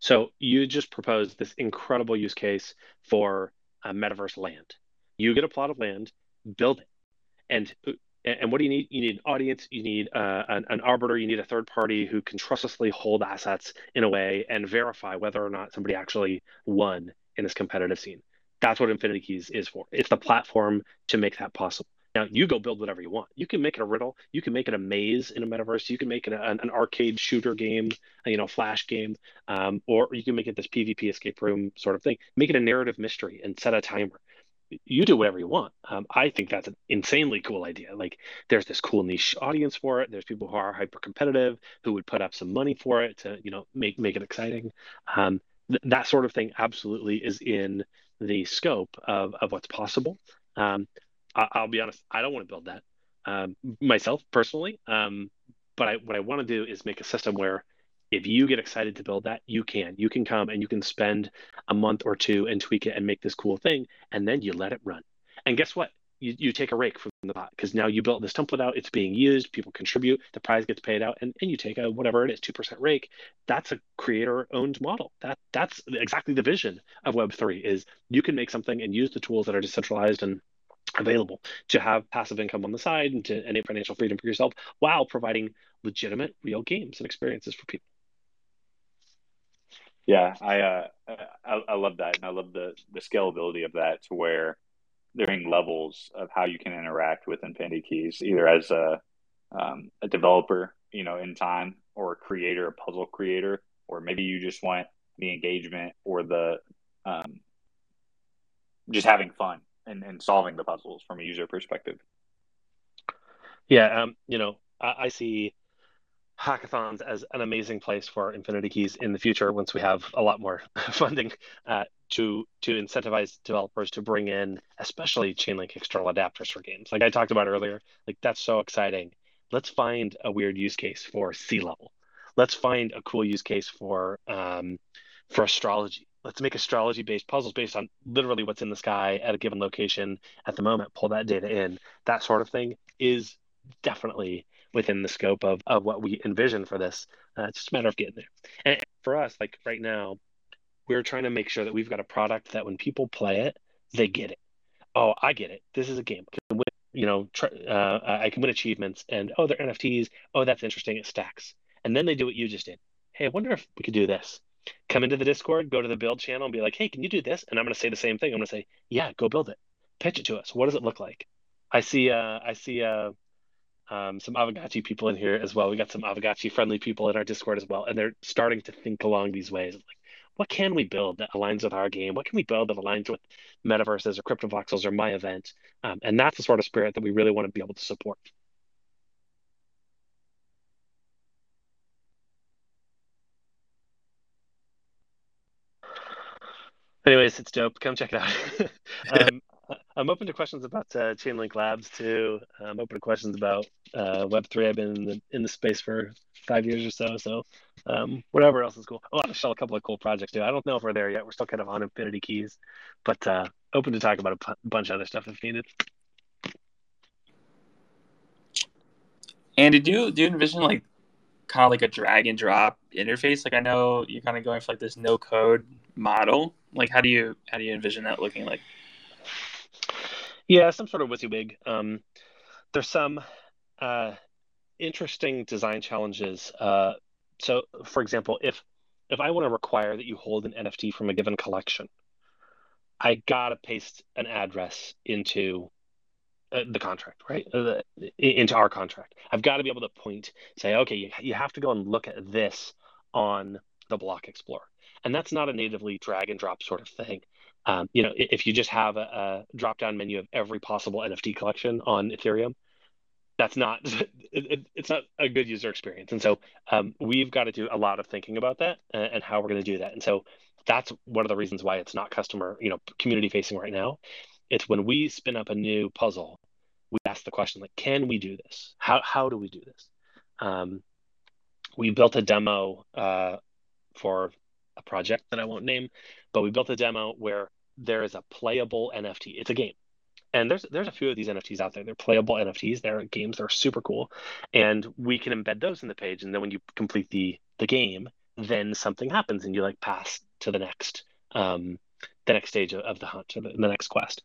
So you just proposed this incredible use case for a metaverse land you get a plot of land, build it, and uh, and what do you need? You need an audience. You need uh, an, an, arbiter. You need a third party who can trustlessly hold assets in a way and verify whether or not somebody actually won in this competitive scene. That's what Infinity Keys is for. It's the platform to make that possible. Now you go build whatever you want. You can make it a riddle. You can make it a maze in a metaverse. You can make it an, an arcade shooter game, you know, flash game, um, or you can make it this PvP escape room sort of thing. Make it a narrative mystery and set a timer you do whatever you want. Um, I think that's an insanely cool idea. Like, there's this cool niche audience for it. There's people who are hyper competitive who would put up some money for it to, you know, make make it exciting. Um, th- that sort of thing absolutely is in the scope of of what's possible. Um, I- will be honest, I don't want to build that um, myself personally. Um, but I, what I want to do is make a system where if you get excited to build that, you can. You can come and you can spend a month or two and tweak it and make this cool thing, and then you let it run. And guess what? You, you take a rake from the pot because now you built this template out, it's being used, people contribute, the prize gets paid out, and, and you take a whatever it is, 2% rake. That's a creator owned model. That that's exactly the vision of Web3 is you can make something and use the tools that are decentralized and available to have passive income on the side and to any financial freedom for yourself while providing legitimate real games and experiences for people. Yeah, I, uh, I, I love that, and I love the the scalability of that to where there are levels of how you can interact with Infinity Keys, either as a um, a developer, you know, in time, or a creator, a puzzle creator, or maybe you just want the engagement or the um, just having fun and, and solving the puzzles from a user perspective. Yeah, um, you know, I, I see hackathons as an amazing place for Infinity Keys in the future once we have a lot more <laughs> funding uh, to to incentivize developers to bring in, especially Chainlink external adapters for games. Like I talked about earlier, like that's so exciting. Let's find a weird use case for sea level. let's find a cool use case for um, for astrology. Let's make astrology based puzzles based on literally what's in the sky at a given location at the moment. Pull that data in. That sort of thing is definitely within the scope of, of what we envision for this. Uh, it's just a matter of getting there. And for us, like right now, we're trying to make sure that we've got a product that when people play it, they get it. Oh, I get it. This is a game. You know, try, uh, I can win achievements, and oh, they're NFTs. Oh, that's interesting. It stacks, and then they do what you just did. Hey, I wonder if we could do this. Come into the Discord, go to the build channel, and be like, "Hey, can you do this?" And I'm going to say the same thing. I'm going to say, "Yeah, go build it. Pitch it to us. What does it look like?" I see. Uh, I see. Uh, um, some Aavegotchi people in here as well. We got some Aavegotchi friendly people in our Discord as well, and they're starting to think along these ways. Like, what can we build that aligns with our game? What can we build that aligns with metaverses or cryptovoxels or my event? Um, and that's the sort of spirit that we really want to be able to support. Anyways, it's dope. Come check it out. <laughs> um, I'm open to questions about uh, Chainlink Labs too. I'm open to questions about uh, Web3. I've been in the, in the space for five years or so. So um, whatever else is cool. Oh, I'll show a couple of cool projects too. I don't know if we're there yet. We're still kind of on Infinity Keys, but uh, open to talk about a p- bunch of other stuff if needed. And did you do you envision like kind of like a drag and drop interface? Like I know you're kind of going for like this no code model. Like how do you how do you envision that looking like? Yeah, some sort of WYSIWYG. Um, there's some uh, interesting design challenges. Uh, so, for example, if if I want to require that you hold an NFT from a given collection, I gotta paste an address into uh, the contract, right? Uh, the, into our contract. I've got to be able to point, say, okay, you, you have to go and look at this on the Block Explorer, and that's not a natively drag and drop sort of thing. Um, you know, if you just have a, a drop down menu of every possible NFT collection on Ethereum, that's not <laughs> it, it, it's not a good user experience. And so um, we've got to do a lot of thinking about that and, and how we're going to do that. And so that's one of the reasons why it's not customer you know community facing right now. It's when we spin up a new puzzle we ask the question like can we do this? How, how do we do this? Um, we built a demo uh, for a project that i won't name but we built a demo where there is a playable nft it's a game and there's there's a few of these NFTs out there. They're playable NFTs. They're games. They're super cool, and we can embed those in the page. And then when you complete the the game, then something happens, and you like pass to the next um, the next stage of, of the hunt or the, the next quest.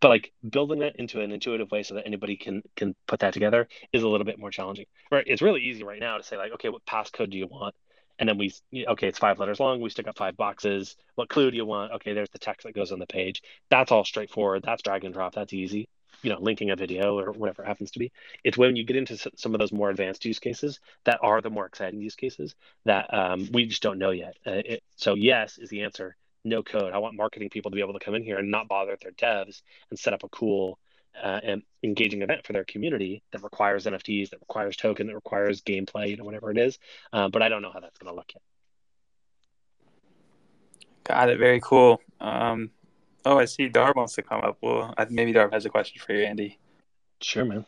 But like building that into an intuitive way so that anybody can can put that together is a little bit more challenging. Right? It's really easy right now to say like, okay, what passcode do you want? And then we okay it's five letters long. We stick up five boxes. What clue do you want? Okay there's the text that goes on the page. That's all straightforward. That's drag and drop. That's easy. You know linking a video or whatever it happens to be. It's when you get into some of those more advanced use cases that are the more exciting use cases that um, we just don't know yet. Uh, it, so yes is the answer. No code. I want marketing people to be able to come in here and not bother their devs and set up a cool uh, and engaging event for their community that requires NFTs, that requires token, that requires gameplay, you know, whatever it is. Uh, but I don't know how that's going to look yet. Got it. Very cool. Um, oh, I see Darb wants to come up. Well, maybe Darb has a question for you, Andy. Sure, man.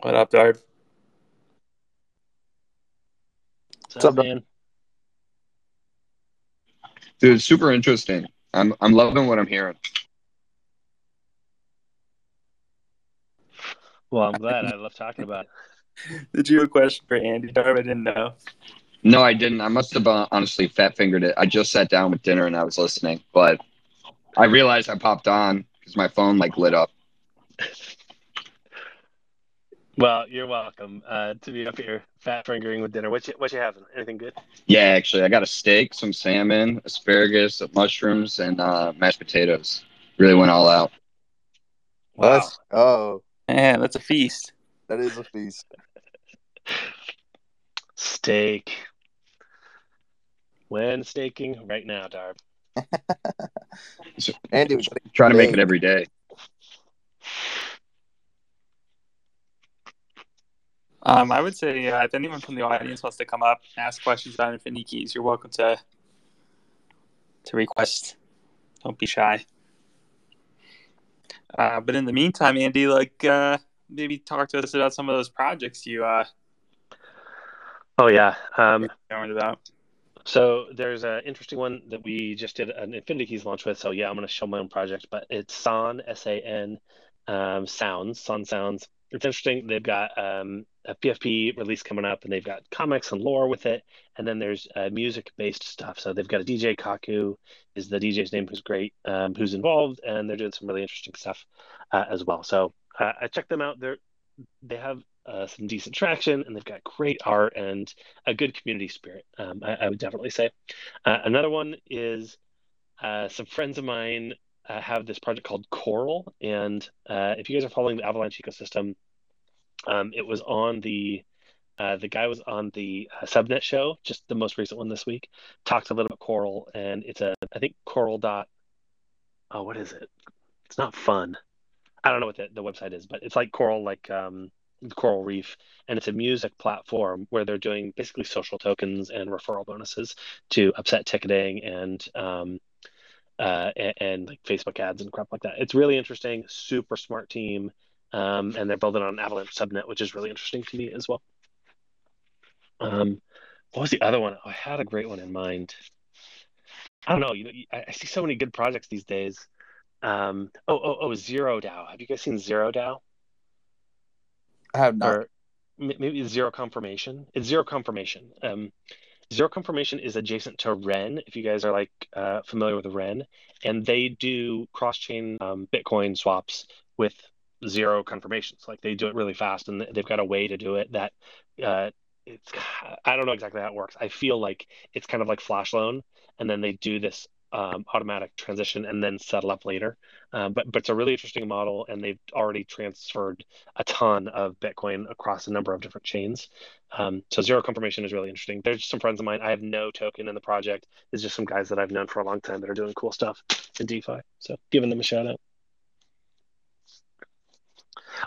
What up, Darb? What's, What's up, man? Dude, super interesting. I'm I'm loving what I'm hearing. Well, I'm glad. I love talking about it. <laughs> Did you have a question for Andy Darb? I didn't know. No, I didn't. I must have uh, honestly fat fingered it. I just sat down with dinner and I was listening, but I realized I popped on because my phone like lit up. Well, you're welcome uh, to be up here fat fingering with dinner. What you what you having? Anything good? Yeah, actually, I got a steak, some salmon, asparagus, mushrooms, and uh, mashed potatoes. Really went all out. Wow. Let's oh man, that's a feast. That is a feast. Steak. When staking? Right now, Darb. <laughs> Andy was trying to make it every day. Um, I would say uh, if anyone from the audience wants to come up, and ask questions about Infinity Keys, you're welcome to to request. Don't be shy. Uh, but in the meantime, Andy, like, uh, maybe talk to us about some of those projects you uh Oh yeah. Um, about. so there's an interesting one that we just did an Infinity Keys launch with. So yeah, I'm going to show my own project, but it's San S A N um, Sounds San Sounds. It's interesting. They've got um, a PFP release coming up, and they've got comics and lore with it. And then there's uh, music-based stuff. So they've got a DJ Kaku is the DJ's name, who's great, um, who's involved, and they're doing some really interesting stuff uh, as well. So uh, I checked them out. They're they have uh, some decent traction, and they've got great art and a good community spirit. Um, I, I would definitely say. Uh, another one is uh, some friends of mine have this project called Coral, and if you guys are following the Avalanche ecosystem, um, it was on the uh, the guy was on the uh, subnet show, just the most recent one this week. Talked a little about Coral, and it's a I think Coral dot. Oh, what is it? It's not fun. I don't know what the, the website is, but it's like Coral, like um, Coral Reef, and it's a music platform where they're doing basically social tokens and referral bonuses to upset ticketing and um, uh, and, and like Facebook ads and crap like that. It's really interesting. Super smart team, um, and they're building on Avalanche subnet, which is really interesting to me as well. Um, what was the other one? Oh, I had a great one in mind. I don't know. You know, I, I see so many good projects these days. Um, oh, oh, oh, Zero DAO. Have you guys seen Zero DAO? I have not. or maybe zero confirmation. It's zero confirmation. Um, zero confirmation is adjacent to Ren. If you guys are like uh, familiar with Ren, and they do cross-chain um, Bitcoin swaps with zero confirmations. Like they do it really fast, and they've got a way to do it that uh, it's. I don't know exactly how it works. I feel like it's kind of like Flash Loan, and then they do this um, automatic transition and then settle up later. Um, but but it's a really interesting model, and they've already transferred a ton of Bitcoin across a number of different chains. Um, so zero confirmation is really interesting. There's some friends of mine. I have no token in the project. It's just some guys that I've known for a long time that are doing cool stuff in DeFi. So giving them a shout out.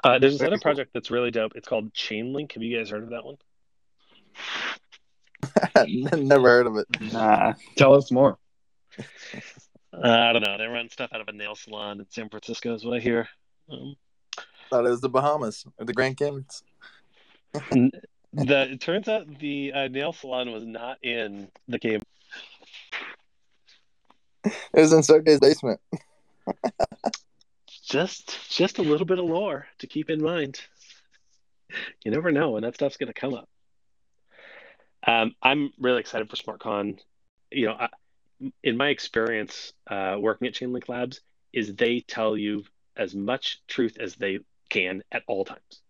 Uh, there's this Very other cool. project that's really dope. It's called Chainlink. Have you guys heard of that one? <laughs> Never heard of it. Nah. Tell us more. Uh, I don't know. They run stuff out of a nail salon in San Francisco, is what I hear. Um, Thought it was the Bahamas or the Grand Canyons. <laughs> the it turns out the uh, nail salon was not in the game. It was in Sergey's basement. <laughs> Just just a little bit of lore to keep in mind. You never know when that stuff's going to come up. Um, I'm really excited for SmartCon. You know, I, in my experience uh, working at Chainlink Labs, is they tell you as much truth as they can at all times.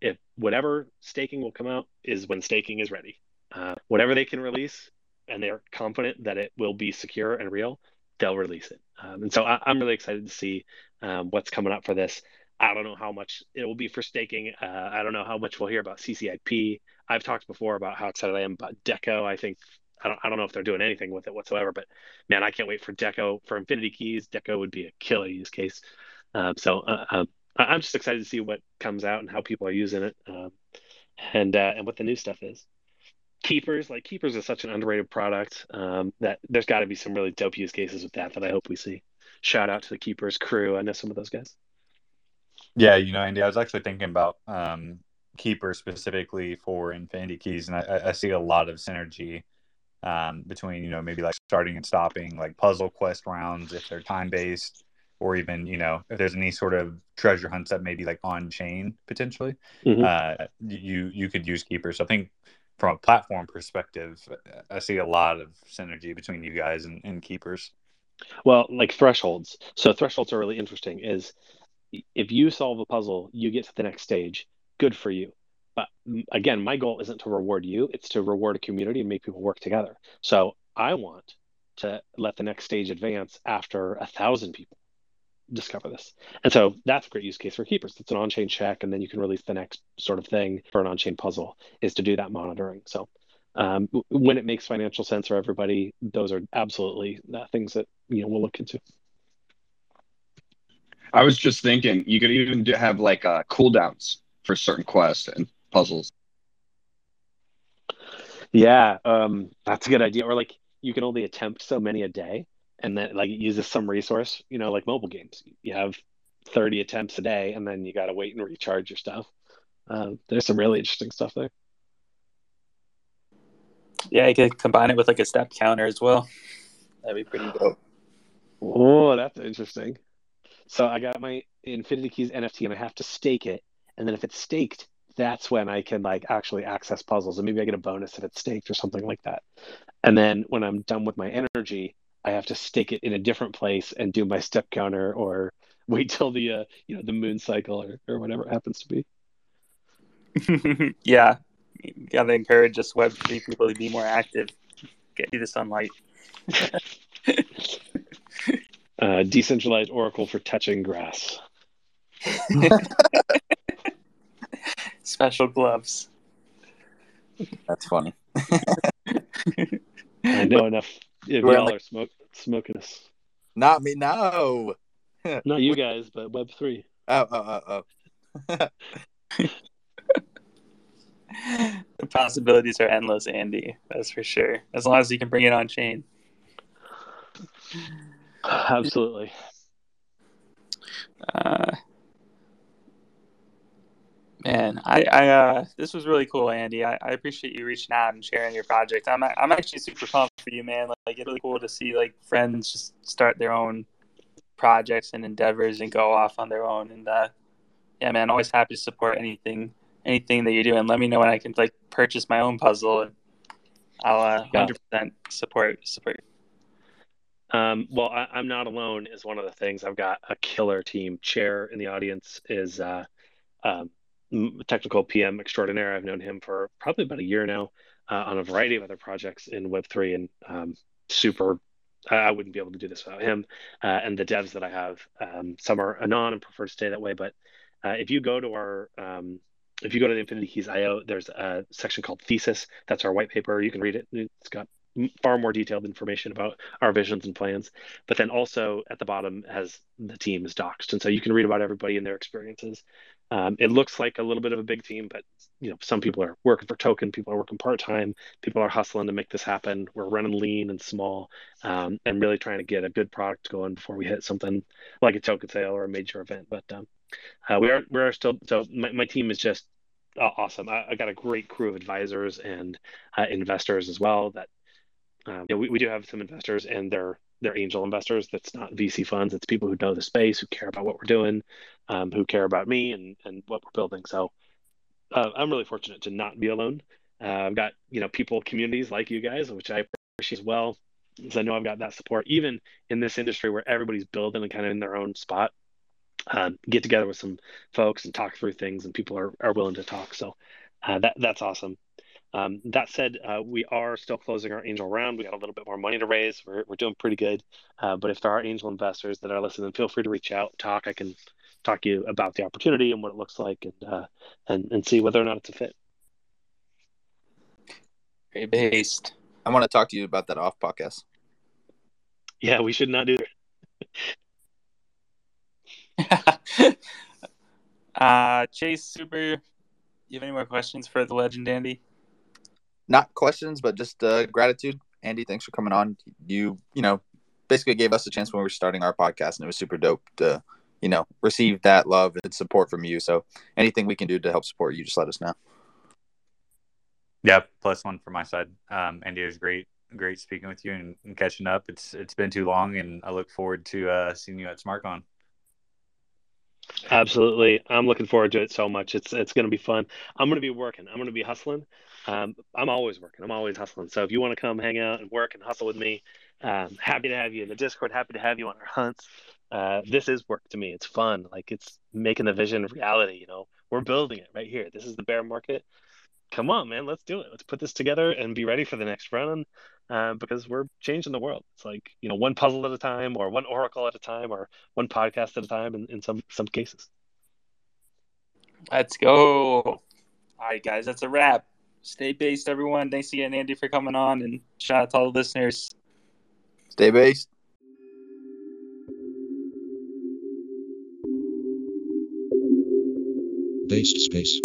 If whatever staking will come out is when staking is ready, uh, whatever they can release, and they're confident that it will be secure and real, they'll release it. Um, and so I, I'm really excited to see um, what's coming up for this. I don't know how much it will be for staking. Uh, I don't know how much we'll hear about CCIP. I've talked before about how excited I am about Deco. I think I don't, I don't know if they're doing anything with it whatsoever, but man, I can't wait for Deco for Infinity Keys. Deco would be a killer use case. Um, so uh, um, I'm just excited to see what comes out and how people are using it, um, and uh, and what the new stuff is. Keepers, like Keepers, is such an underrated product um, that there's got to be some really dope use cases with that that I hope we see. Shout out to the Keepers crew. I know some of those guys. Yeah, you know, Andy, I was actually thinking about um, Keeper specifically for Infinity Keys, and I- I, see a lot of synergy um, between, you know, maybe like starting and stopping, like puzzle quest rounds if they're time based, or even, you know, if there's any sort of treasure hunts that may be like on chain potentially, Mhm. uh, you you could use keepers So I think from a platform perspective, I see a lot of synergy between you guys and, and Keepers. Well, like thresholds. So thresholds are really interesting. Is if you solve a puzzle, you get to the next stage. Good for you. But again, my goal isn't to reward you; it's to reward a community and make people work together. So I want to let the next stage advance after a thousand people discover this. And so that's a great use case for keepers. It's an on-chain check, and then you can release the next sort of thing for an on-chain puzzle is to do that monitoring. So um, when it makes financial sense for everybody, those are absolutely uh, things that you know we'll look into. I was just thinking you could even do, have like uh, cooldowns for certain quests and puzzles. Yeah, um, that's a good idea. Or like you can only attempt so many a day, and then like it uses some resource. You know, like mobile games, you have 30 attempts a day, and then you got to wait and recharge your stuff. Um, there's some really interesting stuff there. Yeah, you could combine it with like a step counter as well. That'd be pretty dope. Oh, that's interesting. So I got my Infinity Keys NFT and I have to stake it. And then if it's staked, that's when I can like actually access puzzles and maybe I get a bonus if it's staked or something like that. And then when I'm done with my energy, I have to stick it in a different place and do my step counter or <laughs> wait till the uh, you know the moon cycle or, or whatever it happens to be. <laughs> yeah, you gotta encourage just Web three people to be more active, get you the sunlight. <laughs> uh, decentralized oracle for touching grass. Special gloves. That's funny. I know enough. If We're y'all like- are smoke, smoking us, Not me. No. <laughs> not you guys, but Web three. Oh, oh, oh, oh. <laughs> the possibilities are endless, Andy. That's for sure. As long as you can bring it on chain. <sighs> Absolutely. Uh, man, I, I uh, this was really cool, Andy. I, I appreciate you reaching out and sharing your project. I'm I'm actually super pumped for you, man. Like it's really cool to see like friends just start their own projects and endeavors and go off on their own. And uh, yeah, man, always happy to support anything anything that you're doing. Let me know when I can like purchase my own puzzle, and I'll uh, 100% support support. Um, well, I, I'm not alone is one of the things. I've got a killer team. Chair in the audience is uh, um, technical PM extraordinaire. I've known him for probably about a year now uh, on a variety of other projects in Web3 and um, super. I wouldn't be able to do this without him. Uh, and the devs that I have, um, some are anon and prefer to stay that way. But uh, if you go to our um, if you go to the Infinity Keys IO, there's a section called Thesis. That's our white paper. You can read it. It's got far more detailed information about our visions and plans. But then also at the bottom has the team is doxed, and so you can read about everybody and their experiences. Um, it looks like a little bit of a big team, but you know some people are working for token, people are working part time, people are hustling to make this happen. We're running lean and small, um, and really trying to get a good product going before we hit something like a token sale or a major event. But um, uh, we are we are still so my, my team is just uh, awesome. I, I got a great crew of advisors and uh, investors as well. That um, you know, we, we do have some investors, and they're they're angel investors. That's not VC funds. It's people who know the space, who care about what we're doing, um, who care about me and and what we're building. So uh, I'm really fortunate to not be alone. Uh, I've got you know people, communities like you guys, which I appreciate as well. Because I know I've got that support, even in this industry where everybody's building and kind of in their own spot. Um, get together with some folks and talk through things, and people are, are willing to talk. So uh, that that's awesome. Um, that said, uh, we are still closing our angel round. We got a little bit more money to raise. We're, we're doing pretty good. Uh, but if there are angel investors that are listening, feel free to reach out, talk. I can talk to you about the opportunity and what it looks like, and uh, and and see whether or not it's a fit. Great based. I want to talk to you about that off podcast. Yeah, we should not do <laughs> uh, Chase, super. You have any more questions for the legend, Andy? Not questions, but just uh, gratitude. Andy, thanks for coming on. You, you know, basically gave us a chance when we were starting our podcast, and it was super dope to, you know, receive that love and support from you. So anything we can do to help support you, just let us know. Yeah, plus one from my side. Um, Andy, it was great, great speaking with you and, and catching up. It's it's been too long, and I look forward to uh, seeing you at SmartCon. Absolutely. I'm looking forward to it so much. It's it's going to be fun. I'm going to be working. I'm going to be hustling. Um, I'm always working. I'm always hustling. So if you want to come hang out and work and hustle with me, um, happy to have you in the Discord. Happy to have you on our hunts. Uh, this is work to me. It's fun. Like it's making the vision reality. You know, we're building it right here. This is the bear market. Come on, man. Let's do it. Let's put this together and be ready for the next run. Uh, because we're changing the world. It's like you know, one puzzle at a time, or one oracle at a time, or one podcast at a time. In, in some some cases. Let's go. All right, guys, that's a wrap. Stay based, everyone. Thanks again, Andy, for coming on, and shout out to all the listeners. Stay based. Based space.